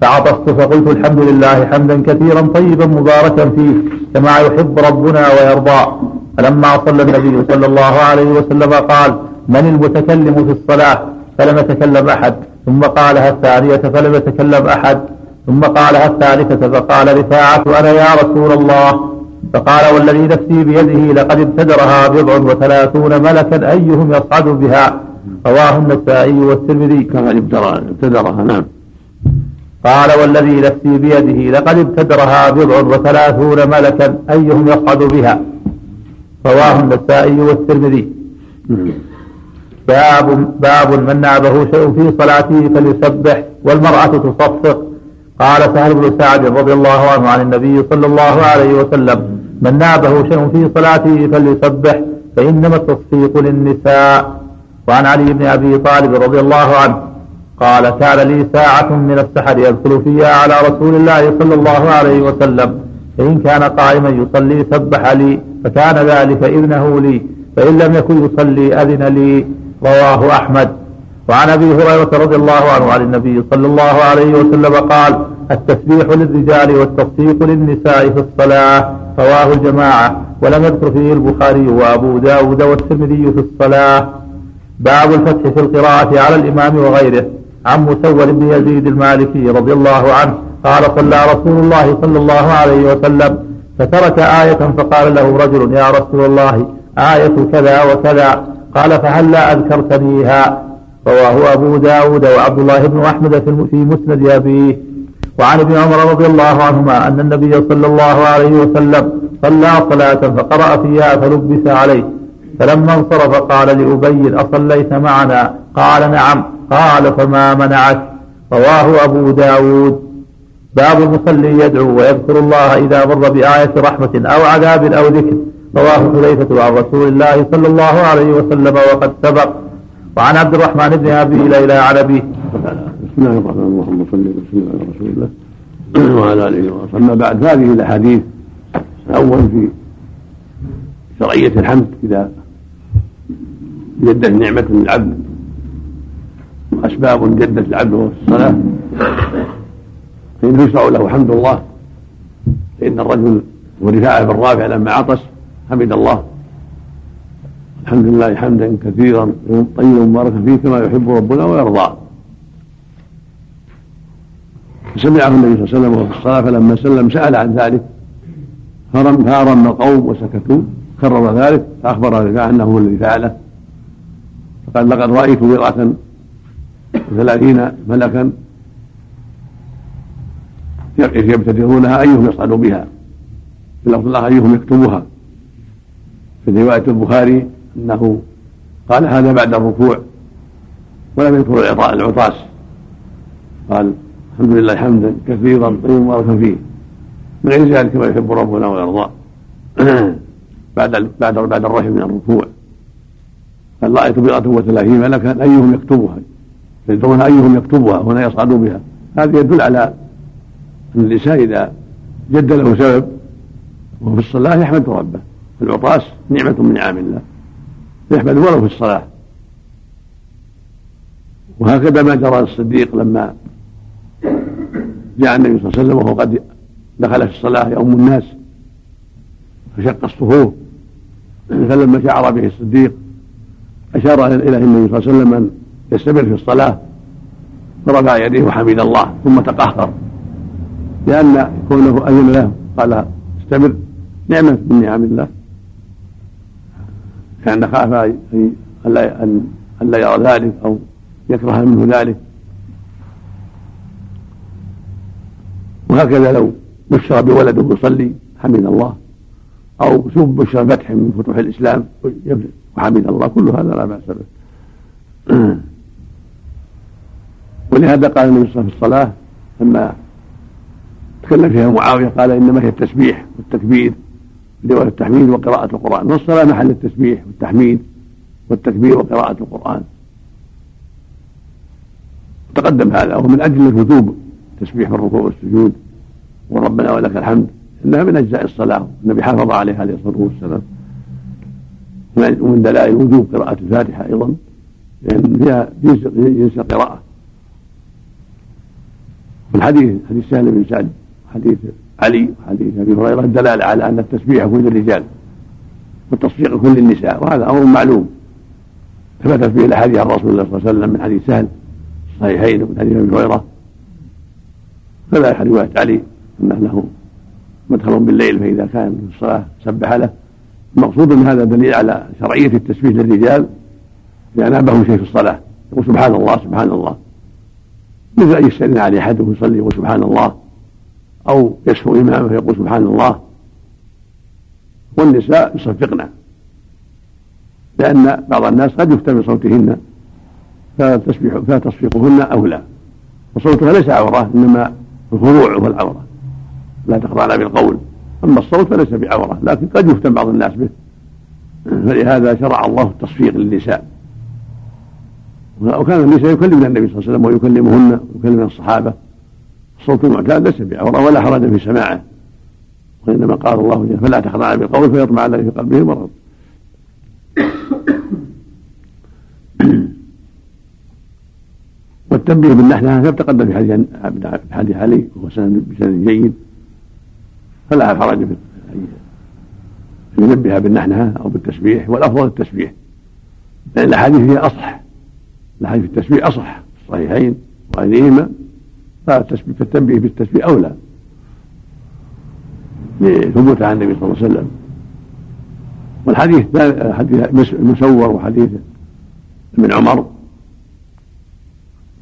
فعطست فقلت الحمد لله حمدا كثيرا طيبا مباركا فيه كما يحب ربنا ويرضى. فلما صلى النبي صلى الله عليه وسلم قال من المتكلم في الصلاة؟ فلم يتكلم أحد. ثم قالها الثانية فلم يتكلم أحد. ثم قالها الثالثة فقال رفاعة أنا يا رسول الله؟ فقال والذي نفسي بيده لقد ابتدرها بضع وثلاثون ملكا أيهم يصعد بها. رواه النسائي والترمذي. كما ابتدرها نعم. قال والذي نفسي بيده لقد ابتدرها بضع وثلاثون ملكا أيهم يصعد بها. رواه النسائي والترمذي. نعم. باب باب من نابه شيء في صلاته فليسبح والمرأة تصفق. قال سهل بن سعد رضي الله عنه عن النبي صلى الله عليه وسلم من نابه شيء في صلاته فليسبح فإنما التصفيق للنساء. وعن علي بن أبي طالب رضي الله عنه قال كان لي ساعة من السحر يدخل فيها على رسول الله صلى الله عليه وسلم فإن كان قائما يصلي سبح لي فكان ذلك إذنه لي فإن لم يكن يصلي أذن لي. رواه أحمد. وعن أبي هريرة رضي الله عنه عن النبي صلى الله عليه وسلم قال التسبيح للرجال والتصفيق للنساء في الصلاة رواه الجماعة. ولم يذكر فيه البخاري وأبو داود والترمذي في الصلاة. باب الفتح في القراءة على الإمام وغيره. عن مسور بن يزيد المالكي رضي الله عنه قال صلى رسول الله صلى الله عليه وسلم فترك آية فقال له رجل يا رسول الله آية كذا وكذا. قال فهلا أذكرتنيها؟ رواه أبو داود وعبد الله بن أحمد في مسند أبيه. وعن ابن عمر رضي الله عنهما أن النبي صلى الله عليه وسلم صلى صلاة فقرأ فيها فلبس عليه. فلما انصرف قال لأبي أصليت معنا؟ قال نعم. قال فما منعك؟ رواه أبو داود. باب المصلي يدعو ويذكر الله إذا مر بآية رحمة أو عذاب أو ذكر. رواه حذيفة عن رسول الله صلى الله عليه وسلم وقد سبق. وعن عبد الرحمن بن أبي ليلى عن أبيه. بسم الله الرحمن الرحيم. اللهم صل وسلم على رسول الله وعلى آله وصحبه. أما بعد هذه الأحاديث الأول في شرعية الحمد إذا جدت نعمة للعبد وأسباب جدت العبد الصلاة فإنه يشرع له حمد الله. فإن الرجل ورفاعة بن رافع لما عطس حمد الله. الحمد لله حمدا كثيرا طيبا مباركا فيه كما يحب ربنا ويرضى. سمعه النبي صلى الله عليه وسلم وهو في الصلاة فلما سلم سأل عن ذلك. فأرم القوم وسكتوا كرر ذلك فأخبر رفاعة أنه هو الذي فعله. فقال لقد رأيت بضعة وثلاثين ملكا يبتدرونها أيهم يصعد بها؟ في لفظ الآخر أيهم يكتبها؟ في رواية البخاري أنه قال هذا بعد الركوع ولم يذكر العطاس. قال الحمد لله حمدا كثيرا طيبا مباركا فيه. من غير ذلك كما يحب ربنا ويرضى. بعد بعد بعد الرحم من الركوع. قال رأيت بضعة وثلاثين ملكا أيهم يكتبها؟ يدعون أيهم يكتبها هنا يصعد بها. هذا يدل على أن الإنسان إذا جد له سبب وهو في الصلاة يحمد ربه. العطاس نعمة من نعم الله. يحمد ولو في الصلاة. وهكذا ما جرى الصديق لما جاء النبي صلى الله عليه وسلم وهو قد دخل في الصلاة يؤم الناس. فشق الصفوف. فلما شعر به الصديق أشار إليه النبي صلى الله عليه وسلم أن يستمر في الصلاة. فرفع يديه وحمد الله ثم تقهقر لأن كونه أذن له قال استمر. نعمة من نعم الله. كان خاف أن لا يرى ذلك أو يكره منه ذلك. وهكذا لو بشر بولده يصلي حمد الله. سب بشر فتح من فتوح الإسلام وحمد الله. كل هذا لا بأس به. ولهذا قال النبي صلى الله عليه وسلم في الصلاة لما تكلم فيها معاوية قال إنما هي التسبيح والتكبير. رواية التحميد وقراءة القرآن. والصلاة محل التسبيح والتحميد والتكبير وقراءة القرآن. تقدم هذا ومن أجل الوجوب تسبيح الركوع والسجود وربنا ولك الحمد. إنها من أجزاء الصلاة النبي حافظ عليها عليه الصلاة والسلام. ومن دلائل وجوب قراءة الفاتحة أيضا لأن فيها جنس القراءه في الحديث حديث سهل بن سعد حديث علي وحديث أبي هريرة الدلالة على أن التسبيح يكون للرجال والتصفيق يكون للنساء وهذا أمر معلوم. ثبتت به الأحاديث عن رسول الله صلى الله عليه وسلم من حديث سهل الصحيحين ومن حديث أبي هريرة. كذلك روايه علي انه له مدخل بالليل فإذا كان في الصلاة سبح له. المقصود ان هذا دليل على شرعية التسبيح للرجال اذا نابهم شيء في الصلاة يقول سبحان الله سبحان الله. مثل ان يستأذن عليه أحدهم يصلي يقول سبحان الله؟ أو يشفو امامه فيقول سبحان الله. والنساء يصفقن. لأن بعض الناس قد يفتن من صوتهن فتصفيقهن أولى وصوتها ليس عورة إنما الخضوع هو العورة لا تخضعن بالقول. أما الصوت فليس بعورة لكن قد يفتن بعض الناس به. فلهذا شرع الله التصفيق للنساء. وكان النساء يكلمن النبي صلى الله عليه وسلم ويكلمهن ويكلمن الصحابة. الصوت المعتاد ليس بعورة ولا حرج في سماعه. وإنما قال الله جل فلا تخضعن بالقول فيطمع الذي في قلبه مرض. والتنبيه بالنحنة كما تقدم في حديث حديث علي وهو سند بسند جيد؟ فلا حرج في ان ينبه بالنحنة أو بالتسبيح والأفضل التسبيح. لأن الأحاديث هي أصح. الأحاديث في التسبيح أصح. في الصحيحين وغيرهما فالتنبيه بالتسبيح أولى. لثبوت عن النبي صلى الله عليه وسلم. والحديث حديث المسور وحديث ابن عمر.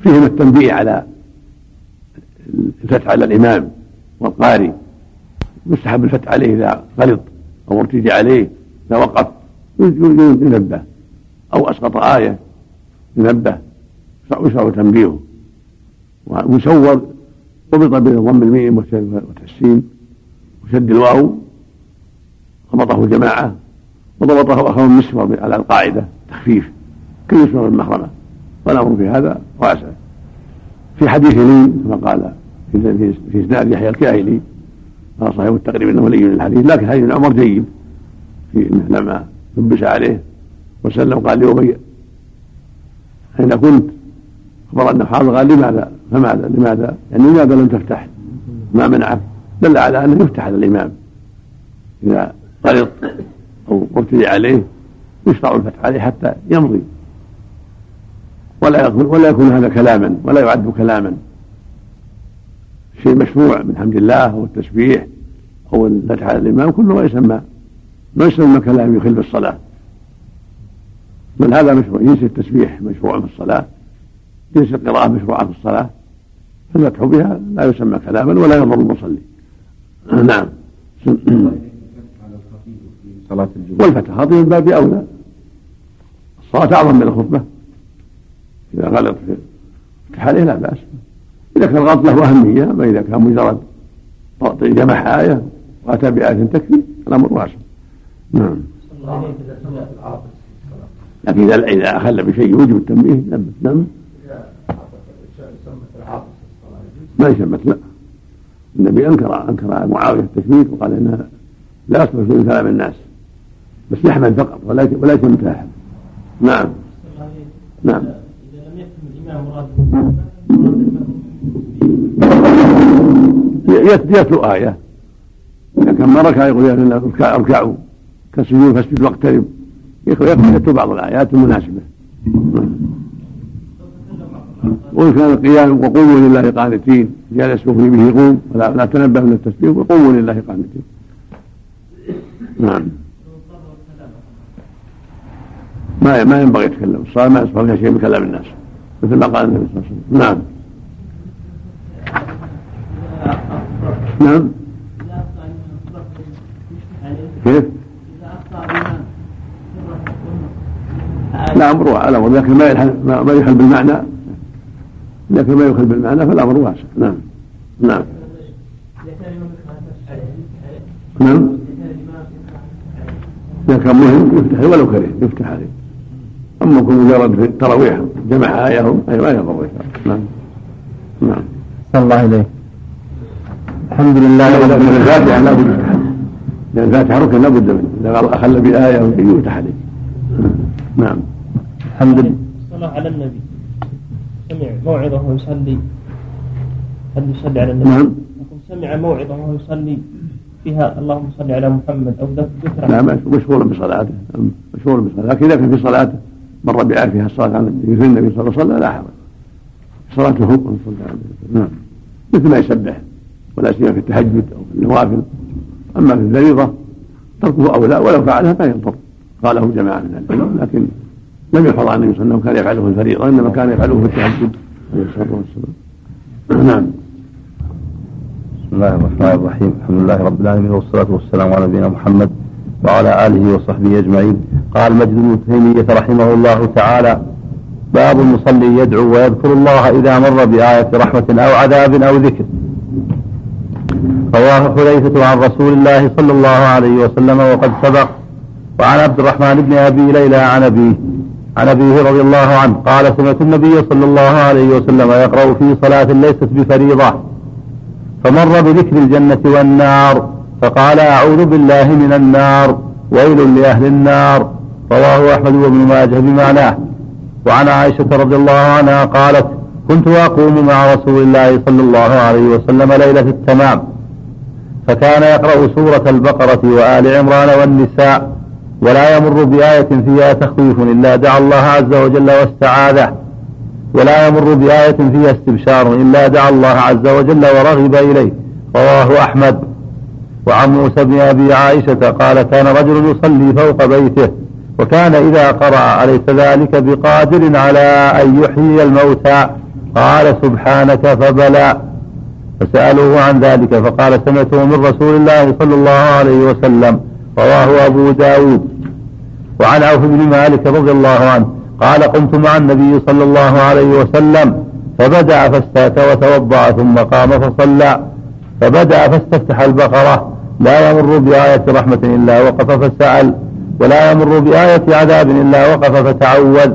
فيهما التنبيه على الفتح على الإمام والقاري يستحب الفتح عليه إذا غلط أو ارتجى عليه إذا وقف. ينبه. أو أسقط آية ينبه. يشرع تنبيهه. ومسور ربط بين ضم الميم والتسين وشد الواو ضبطه جماعة وضبطه أخوه مسمر على القاعدة تخفيف كمسمر المحرمة. والامر في هذا واسع. في حديث لين كما قال في في إسناد يحيى الكاهلي قال صحيح التقريب إنه ولي من الحديث لكن حديث عمر جيد. في لما لبس عليه وسلم قال لابي أين كنت؟ أخبر انه حاضر قال لماذا؟ فماذا؟ لماذا؟ يعني لماذا لم تفتح؟ ما منعك دل على أنه يفتح على الإمام. إذا غلط أو ابتلي عليه يشرع الفتح عليه حتى يمضي. ولا يكون ولا يكون هذا كلاما ولا يعد كلاما. شيء مشروع من حمد الله والتسبيح أو الفتح على الإمام كله ما يسمى. ما يسمى كلام يخل بالصلاة. بل هذا مشروع. جنس التسبيح مشروع في الصلاة. جنس القراءة مشروعه في الصلاة فالفتح بها لا يسمى كلاما ولا يضر المصلي. نعم. والفتح خطيب من باب أولى. الصلاة أعظم من الخطبة. إذا غلط في حاله لا بأس. إذا كان الغلط له أهمية أما إذا كان مجرد جمح آية وأتى بآية تكفي الأمر واسع. نعم. لكن إذا إذا أخل بشيء يوجب التنبيه نعم نعم ما يشمت لا. النبي انكر أنكر معاوية التشميت وقال إنها لا يصلح من كلام الناس. بس يحمل فقط ولا ولا يكون نعم. نعم. يتلو آية. إذا كان ما ركع يقول اركعوا كالسجود فاسجد واقترب يتلو بعض الآيات المناسبة. وإن كان القيام وقوموا لله قانتين. جالس يغني به قوم ولا, لا تنبه من التسبيح. وقوموا لله قانتين. نعم. ما ما ينبغي يتكلم. الصلاة ما يصبح فيها شيء من كلام الناس. مثل ما قال النبي صلى الله عليه وسلم. نعم. نعم. كيف؟ لا أمر على لكن ما يلحل ما يخل بالمعنى. لكن ما يخل بالمعنى فالأمر واسع. نعم. نعم. نعم. إذا كان مهم يفتح ولو كره يفتح عليه أما يكون مجرد في التراويح جمع آيهم أي ما يضر. نعم. نعم. صلى الله عليه الحمد لله لكن الفاتحة لا بد لأن الفاتحة ركن لا بد منه. إذا قال أخل بآية يفتح عليه نعم. الحمد لله. الصلاة على النبي. سمع موعظة وهو يصلي. هل يصلي على النبي؟ نعم. سمع موعظة وهو يصلي فيها اللهم صل على محمد أو ذكر. لا مشغول بصلاته. مشغول بصلاته. لكن إذا كان في صلاته مر بها الصلاة على النبي؟ في النبي صلى الله عليه وسلم؟ لا حرج صلاته نعم. مثل ما يسبح. ولا سيما في التهجد أو في النوافل. أما في الفريضة تركه أولى ولو فعلها ما يضر قاله جماعة من العلم لكن لم يحفظ عن النبي صلى الله عليه وسلم كان يفعله في الفريضة إنما كان يفعله في التهجد عليه الصلاة والسلام. نعم. بسم الله الرحمن الرحيم. الحمد لله رب العالمين والصلاة والسلام على نبينا محمد وعلى آله وصحبه أجمعين. قال مجد بن تيمية رحمه الله تعالى باب المصلي يدعو ويذكر الله إذا مر بآية رحمة أو عذاب أو ذكر. رواه حذيفة عن رسول الله صلى الله عليه وسلم وقد سبق. وعن عبد الرحمن بن أبي ليلى عن أبيه. عن أبيه رضي الله عنه قال سمعت النبي صلى الله عليه وسلم يقرأ في صلاة ليست بفريضة. فمر بذكر الجنة والنار فقال أعوذ بالله من النار ويل لأهل النار. رواه أحمد وابن ماجه بمعناه. وعن عائشة رضي الله عنها قالت كنت أقوم مع رسول الله صلى الله عليه وسلم ليلة التمام. فكان يقرأ سورة البقرة وآل عمران والنساء. ولا يمر بآية فيها تخويف إلا دعا الله عز وجل واستعاذه. ولا يمر بآية فيها استبشار إلا دعا الله عز وجل ورغب إليه. رواه أحمد. وعن موسى بن أبي عائشة قال كان رجل يصلي فوق بيته وكان إذا قرأ أليس ذلك بقادر على أن يحيي الموتى؟ قال سبحانك فبلى. فسألوه عن ذلك فقال سمعته من رسول الله صلى الله عليه وسلم. رواه أبو داود. وعن عوف بن مالك رضي الله عنه قال قمت مع النبي صلى الله عليه وسلم فبدأ فاستاك وتوضأ ثم قام فصلى. فبدأ فاستفتح البقرة. لا يمر بآية رحمة إلا وقف فسأل. ولا يمر بآية عذاب إلا وقف فتعوذ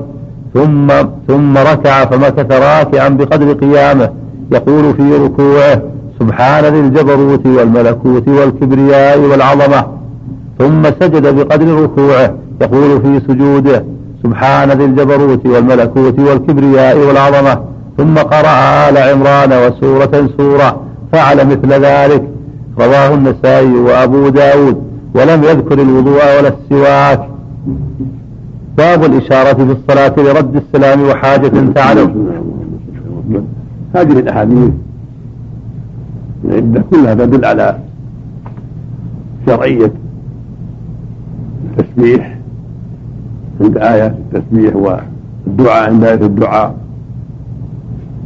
ثم ثم ركع فمكث راكعا بقدر قيامه. يقول في ركوعه سبحان ذي الجبروت والملكوت والكبرياء والعظمة. ثم سجد بقدر ركوعه يقول في سجوده سبحان ذي الجبروت والملكوت والكبرياء والعظمة. ثم قرأ آل عمران وسورة سورة فعل مثل ذلك. رواه النسائي وأبو داود ولم يذكر الوضوء ولا السواك. باب الإشارة في الصلاة لرد السلام وحاجة تعلم. هذه الأحاديث العدة كلها تدل على شرعية التسبيح عند آية التسبيح والدعاء عند آية الدعاء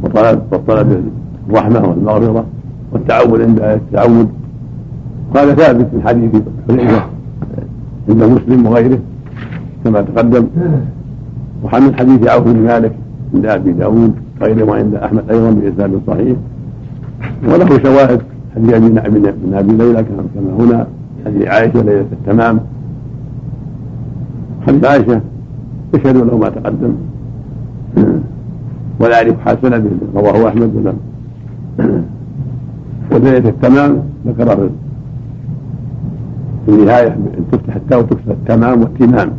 وطلب وطلب الرحمة والمغفرة والتعود عند آية التعود وهذا ثابت في حديث حذيفة عند مسلم وغيره كما تقدم. وحمل حديث عوف بن مالك عند أبي داود غيره وعند أحمد أيضا بإسناد صحيح. وله شواهد حديث أبي بن أبي ليلى كما هنا حديث عائشة ليلة التمام. حديث عائشه يشهد له ما تقدم. ولا يعرف حال سنده رواه أحمد ولم وليله التمام ذكر في النهاية إن تفتح التاء وتكسر التمام والتمام.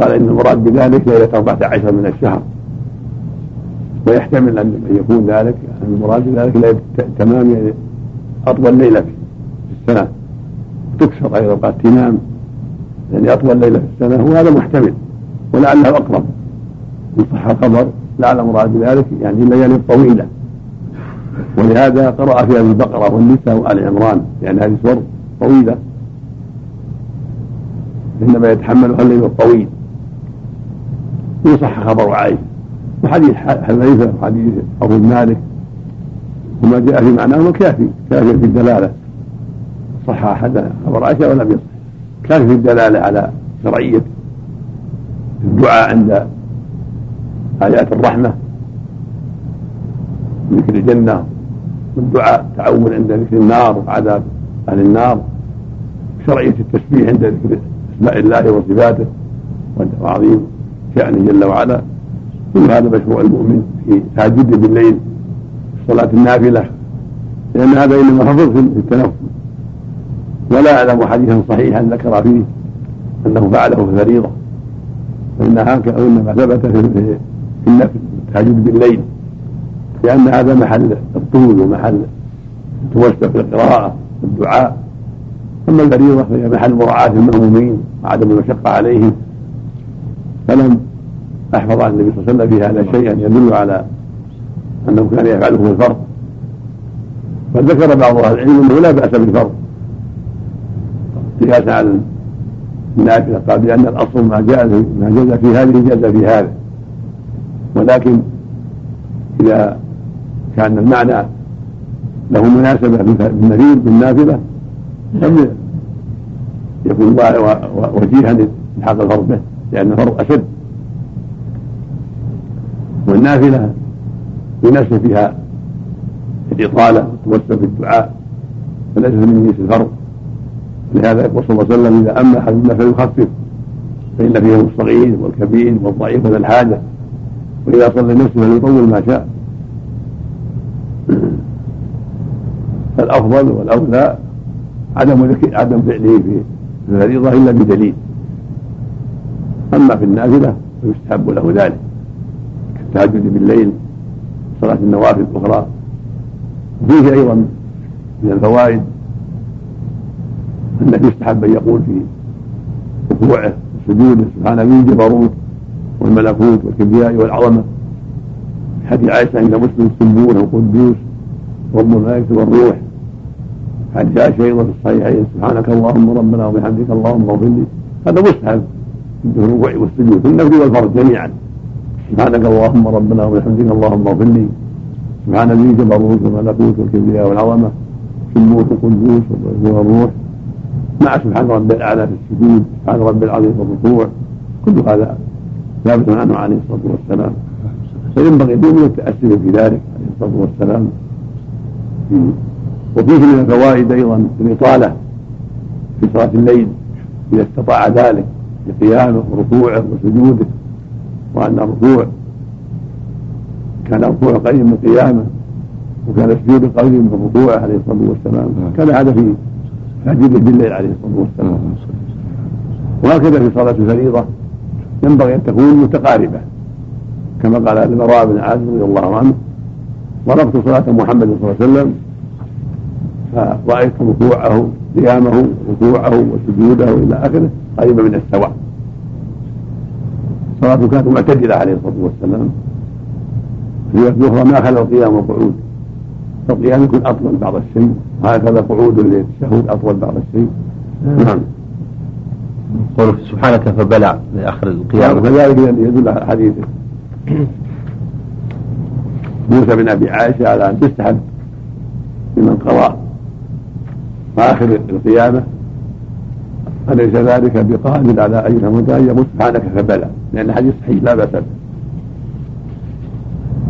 قال إن المراد بذلك ليلة 14 من الشهر. ويحتمل أن يكون ذلك المراد بذلك ليلة تمام يعني أطول ليلة في السنة. تكسر أيضا قال تمام. يعني أطول ليلة في السنة وهذا محتمل ولعله أقرب. إن صح الخبر لعل المراد بذلك يعني الليالي الطويله ولهذا قرأ في هذه البقرة والنساء وآل عمران لأن هذه سور طويلة. إنما يتحملها الليل الطويل. ويصح خبر عائشة. وحديث حذيفة وحديث أبو مالك. وما جاء في معناه كافي كافي في الدلالة. صح أحد خبر عائشة ولم يصح. كافي في الدلالة على شرعية الدعاء عند آيات الرحمة. ذكر الجنة والدعاء تعود عند ذكر النار وعذاب أهل النار. شرعية التسبيح عند ذكر أسماء الله وصفاته وعظيم شأنه جل وعلا. كل هذا مشروع المؤمن في تهجد بالليل صلاة النافلة لأن هذا إنما فضل في التنفل. ولا أعلم حديثا صحيحا ذكر فيه أنه فعله في الفريضة هكذا إنما ثبت في التهجد بالليل لأن هذا محل الطول ومحل التوسع في القراءة والدعاء. أما الفريضة فهي محل مراعاة المأمومين وعدم المشقة عليهم. فلم أحفظ عن النبي صلى الله عليه وسلم في هذا شيئا يدل على أنه كان يفعله في الفرض بل ذكر بعض أهل العلم أنه لا بأس بالفرض. قياسا على النافلة قال بأن الأصل ما جاء ما جاز في هذه جاز في هذا. ولكن إذا كان المعنى له مناسبة بالنذير بالنافلة لم يكون وجيها لحق الفرض به لأن الفرض أشد. والنافلة يناسب فيها الإطالة والتوسل في الدعاء فليس من جنس الفرض. لهذا يقول صلى الله عليه وسلم إذا أما أحدنا فليخفف فإن فيهم الصغير والكبير والضعيف وذا الحاجة وإذا صلى نفسه فليطول ما شاء. فالأفضل والأولى عدم عدم فعله في الفريضة إلا بدليل. أما في النافلة فيستحب له ذلك كالتهجد بالليل صلاة النوافل الأخرى. فيه أيضا من الفوائد أنه يستحب أن يقول في ركوعه وسجوده سبحان ذي الجبروت والملكوت والكبرياء والعظمة. حديث عائشة عند مسلم سبون وقدوس رب الملائكة والروح. حديث عائشة أيضا في الصحيحين سبحانك اللهم ربنا وبحمدك اللهم اغفر لي. هذا مستحب في الركوع والسجود في النفل والفرض جميعا. سبحانك اللهم ربنا وبحمدك اللهم اغفر لي. سبحان ذي الجبروت والملكوت والكبرياء والعظمة. سبوت القدوس والروح. مع سبحان رب الاعلى في السجود سبحان رب العظيم في الركوع كل هذا ثابت عنه عليه الصلاة والسلام. فينبغي المؤمن التاسي في ذلك عليه الصلاة والسلام. وفيه من الفوائد أيضا الإطالة في صلاة الليل إذا استطاع ذلك بقيامه وركوعه وسجوده وأن الركوع كان الركوع قريب من قيامه وكان السجود قريب من ركوعه عليه الصلاة والسلام. كان هذا في تهجده بالليل عليه الصلاة والسلام. وهكذا في صلاة الفريضة ينبغي أن تكون متقاربة. كما قال البراء بن عازم رضي الله عنه ضربت صلاة محمد صلى الله عليه وسلم فرأيت ركوعه قيامه ركوعه وسجوده إلى آخره قريبا من السواء. صلاته كانت معتدلة عليه الصلاة والسلام. في أخرى ما خلى القيام والقعود فالقيام يكون أطول بعض الشيء وهكذا قعود للتشهد أطول بعض الشيء نعم. قول سبحانك فبلع لآخر القيام وكذلك يدل على حديث موسى بن أبي عائشة على أن تستحب لمن قرأ آخر القيامة أليس ذلك بقادر على أن يفهم أن يقول سبحانك فبلى لأن الحديث صحيح لا بأس به.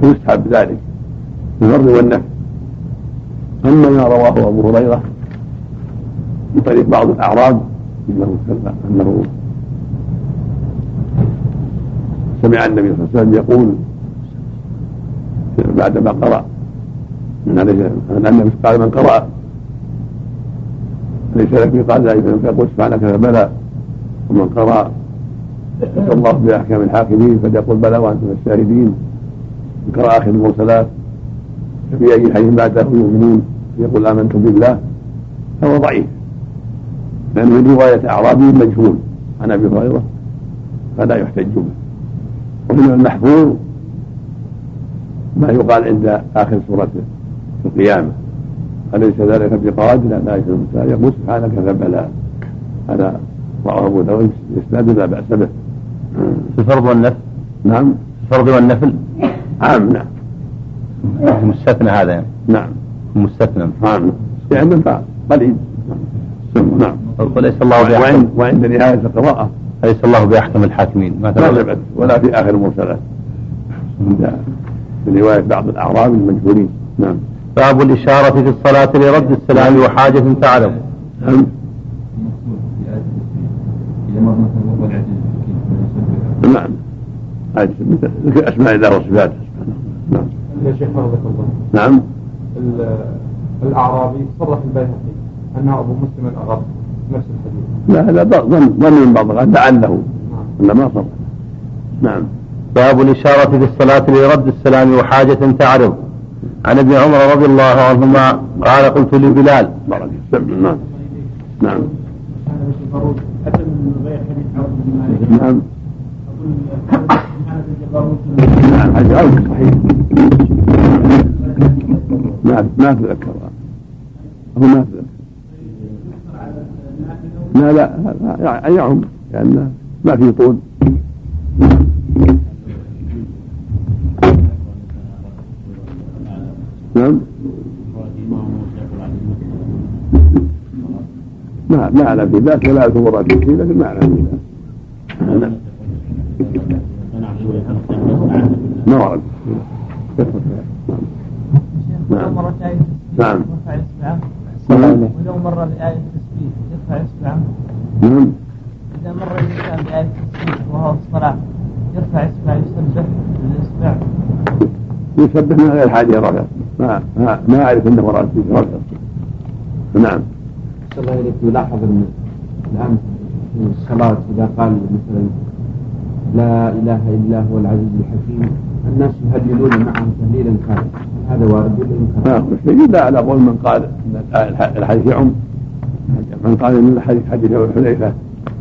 ويستحب ذلك. بالفرض والنفي أما ما رواه أبو هريرة. من طريق بعض الأعراب أنه أنه سمع النبي صلى الله عليه وسلم يقول بعدما قرأ أن النبي قال من قرأ ليس لك قال ذلك فيقول سبحانك فبلى ومن قرأ نسأل الله بأحكام الحاكمين فليقول بلى وأنتم الشاهدين. من قرأ آخر المرسلات ففي أي حي بعده يؤمنون. يقول آمنت بالله فهو ضعيف. لأنه من رواية أعرابي مجهول. عن أبي هريرة فلا يحتج به. ومن المحفوظ ما يقال عند آخر سورة القيامة. أليس ذلك بقادر على يقول سبحانك فبلى هذا رواه أبو داود اسناد لا بأس به. في الفرض والنفل؟ نعم. الفرض والنفل؟ عام نعم. مستثنى هذا يعني. نعم. مستثنى. عام يعني من قليل نعم. وليس الله وعند, بأحكم. وعند نهاية القراءة. ليس الله بأحكم الحاكمين. لا ثبت ولا في آخر المرسلات. عند في رواية بعض الأعراب المجهولين. نعم. باب الإشارة في الصلاة لرد السلام وحاجة تعلم. نعم. نعم. هذه مثل أسماء الله وصفاته. نعم. يا شيخ الله نعم. الأعرابي صرح البيهقي أنه أبو مسلم الأغر نفس الحديث. لا هذا ظن ظن من بعض الغد لعله. ولا ما صرح. نعم. باب الإشارة في الصلاة لرد السلام وحاجة تعرض. عن ابن عمر رضي الله عنهما قال قلت لبلال. بارك نعم. نعم. نعم. نعم. غلط صحيح. ما ما اتذكر هو ما اتذكر لا لا لا يعم لأن ما في طول نعم. ما ما أعلم في ذاك ولا اذكر مرات فيه لكن ما أعلم في ذاك نعم. ما ورد نعم. نعم. نعم. ولو مر بآية التسبيح يرفع إصبعه. نعم. إذا مر الإنسان بآية التسبيح وهو في الصلاة يرفع إصبعه يسبح بالإصبع. يسبح من غير حاجة ركعه ما ما ما أعرف إنه ورد فيه ركعه نعم. صلى الله عليه يلاحظ أن الآن في الصلاة إذا قال مثلا لا إله إلا هو العزيز الحكيم الناس يهللون معه تهليلا كاملا هذا وارد ولا؟ نعم لا على قول من قال ان الحديث يعم. من قال إن الحديث حديث حذيفه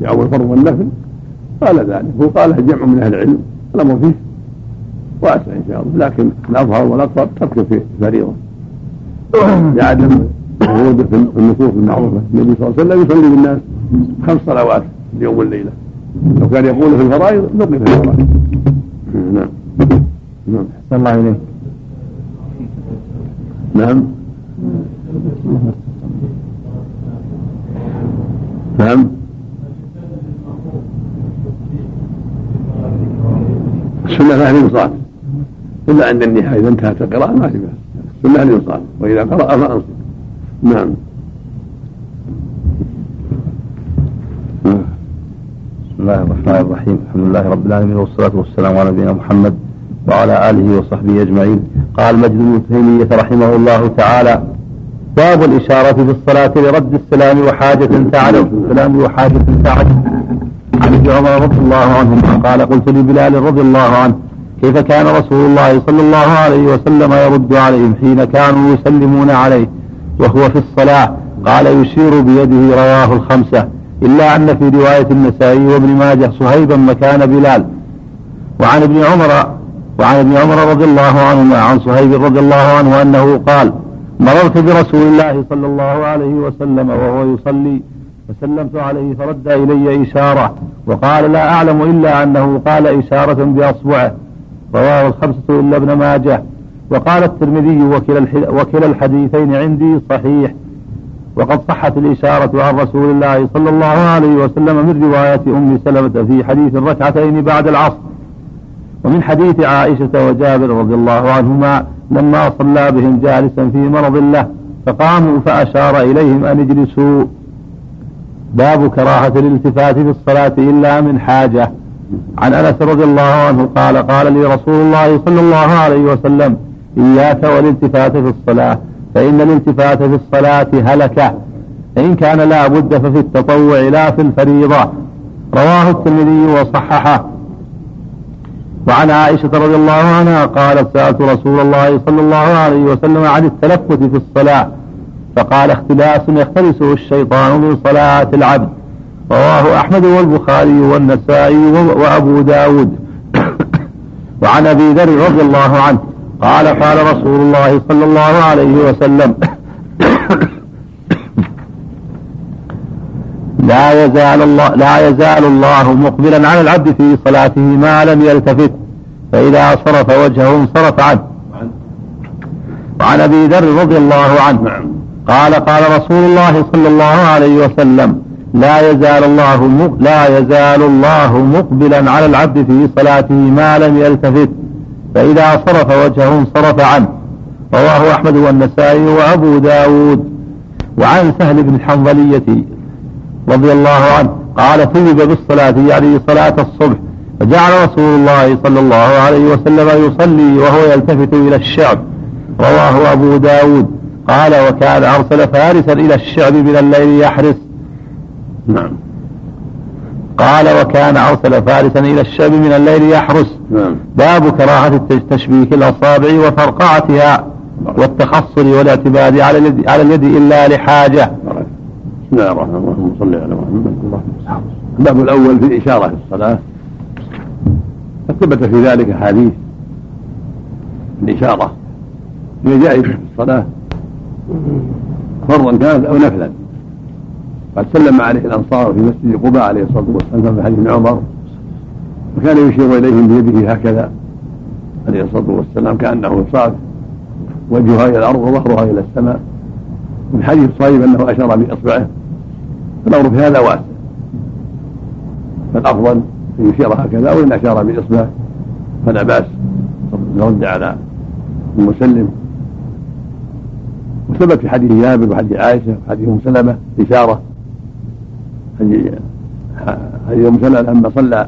يعم الفرض والنفل قال ذلك. هو قاله جمع من أهل العلم الأمر فيه واسع إن شاء الله لكن الأظهر والاقرب ترك في الفريضه لعدم وروده في النصوص المعروفة. النبي صلى الله عليه وسلم يصلي بالناس خمس صلوات في اليوم والليله لو كان يقول في الفرائض نقل في الفرائض. نعم. نعم. صلى الله عليه نعم. نعم. السنة لا الإنصات إلا عند النهاية إذا انتهت القراءة ما في بأس. السنة الإنصات وإذا قرأ فأنصت. نعم. بسم الله الرحمن الرحيم. الحمد لله رب العالمين والصلاة والسلام على نبينا محمد وعلى آله وصحبه أجمعين. قال مجد بن تيمية رحمه الله تعالى باب الإشارة في الصلاة لرد السلام وحاجة تعرض السلام وحاجة تعرض عن ابن عمر رضي الله عنهما قال قلت لبلال رضي الله عنه كيف كان رسول الله صلى الله عليه وسلم يرد عليهم حين كانوا يسلمون عليه وهو في الصلاة؟ قال يشير بيده رواه الخمسة. إلا أن في رواية النسائي وابن ماجه صهيبا مكان بلال. وعن ابن عمر وعن ابن عمر رضي الله عنهما عن صهيب رضي الله عنه أنه قال مررت برسول الله صلى الله عليه وسلم وهو يصلي فسلمت عليه فرد إلي إشارة وقال لا أعلم إلا أنه قال إشارة بأصبعه رواه الخمسة إلا ابن ماجه وقال الترمذي وكلا وكلا الحديثين عندي صحيح وقد صحت الإشارة عن رسول الله صلى الله عليه وسلم من رواية أم سلمة في حديث الركعتين بعد العصر. ومن حديث عائشة وجابر رضي الله عنهما لما صلى بهم جالسا في مرض له فقاموا فأشار إليهم أن اجلسوا. باب كراهة الالتفات في الصلاة إلا من حاجة. عن أنس رضي الله عنه قال قال لي رسول الله صلى الله عليه وسلم إياك والالتفات في الصلاة فإن الالتفات في الصلاة هلكة فإن كان لا بد ففي التطوع لا في الفريضة. رواه الترمذي وصححه. وعن عائشة رضي الله عنها قالت سألت رسول الله صلى الله عليه وسلم عن التلفت في الصلاة فقال اختلاس يختلسه الشيطان من صلاة العبد رواه أحمد والبخاري والنسائي وأبو داود. وعن أبي ذر رضي الله عنه قال قال رسول الله صلى الله عليه وسلم لا يزال الله لا يزال الله مقبلا على العبد في صلاته ما لم يلتفت فإذا صرف وجهه انصرف عنه. وعن أبي ذر رضي الله عنه قال قال رسول الله صلى الله عليه وسلم لا يزال الله لا يزال الله مقبلا على العبد في صلاته ما لم يلتفت فإذا صرف وجهه انصرف عنه. رواه أحمد والنسائي وأبو داود. وعن سهل بن الحنظلية رضي الله عنه. قال ثوب بالصلاة يعني صلاة الصبح. فجعل رسول الله صلى الله عليه وسلم يصلي وهو يلتفت إلى الشعب. رواه أبو داود. قال وكان أرسل فارسا إلى الشعب من الليل يحرس. نعم. قال وكان أرسل فارسا إلى الشعب من الليل يحرس. نعم. باب كراهة تشبيك الأصابع وفرقعتها والتخصر والاعتماد على اليد, على اليد إلا لحاجة. بسم الله الرحمن الرحيم اللهم صل على محمد. الباب الأول في الإشارة في الصلاة. قد ثبت في ذلك أحاديث الإشارة هي جائزة في الصلاة. فرضا كانت أو نفلا. قد سلم عليه الأنصار في مسجد قباء عليه الصلاة والسلام في حديث عمر. وكان يشير إليهم بيده هكذا عليه الصلاة والسلام كأنه صاد وجهها إلى الأرض وظهرها إلى السماء. من حديث صهيب أنه أشار بإصبعه. فالأمر في هذا واسع فالأفضل أن يشير هكذا أو إن أشار بإصبعه فلا بأس. نرد على المسلم. وثبت في حديث جابر وحديث عائشة وحديث أم سلمة إشارة. حديث أم سلمة لما صلى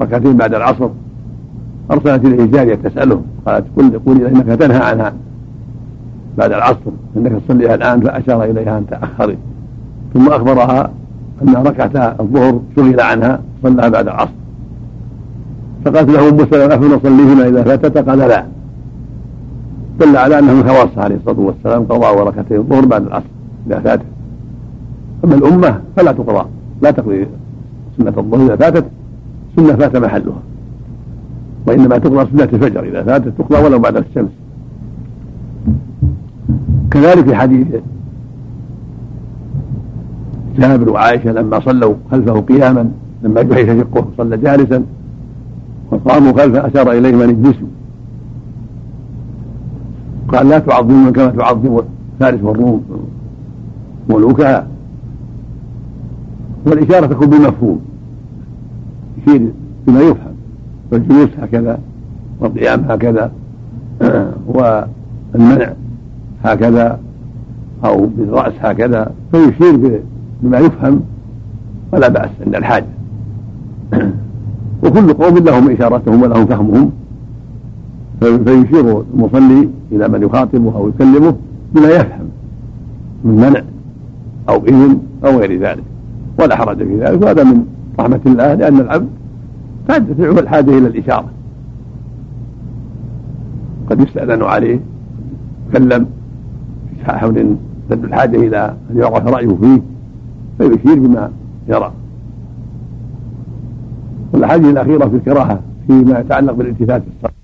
ركعتين بعد العصر. أرسلت إليه جارية تسأله. قالت قل قولي إنك تنهى عنها بعد العصر. إنك تصليها الآن فأشار إليها أن تأخري. ثم أخبرها أن ركعتا الظهر شغل عنها صلاها بعد العصر. فقالت له أم سلمة افنصليهما إذا فاتت؟ قال لا. دل على أنه من خواصه عليه الصلاة والسلام قضاء وركعتين الظهر بعد العصر إذا فاتت. أما الأمة فلا تقضى لا تقضي سنة الظهر إذا فاتت سنة فات محلها. وإنما تقضى سنة الفجر إذا فاتت تقضى ولو بعد الشمس. كذلك في حديث جابر وعائشه لما صلوا خلفه قياما لما جحش شقه صلى جالسا وقاموا خلفه أشار اليهم ان اجلسوا قال لا تعظمون كما تعظم فارس والروم ملوكها. والإشارة تكون بالمفهوم يشير بما يفهم والجلوس هكذا والقيام هكذا والمنع هكذا أو بالرأس هكذا فيشير بما يفهم ولا بأس عند الحاجة وكل قوم لهم إشارتهم ولهم فهمهم. فيشير المصلي إلى من يخاطبه أو يكلمه بما يفهم من منع أو إذن أو غير ذلك. ولا حرج في ذلك. وهذا من رحمة الله لأن العبد قد تدفعه الحاجة إلى الإشارة. قد يستأذن عليه يكلم في حول تدل الحاجة إلى أن يعرف رأيه فيه. فيشير بما يرى. والأحاديث الأخيرة في الكراهة فيما يتعلق بالالتفات في الصلاة.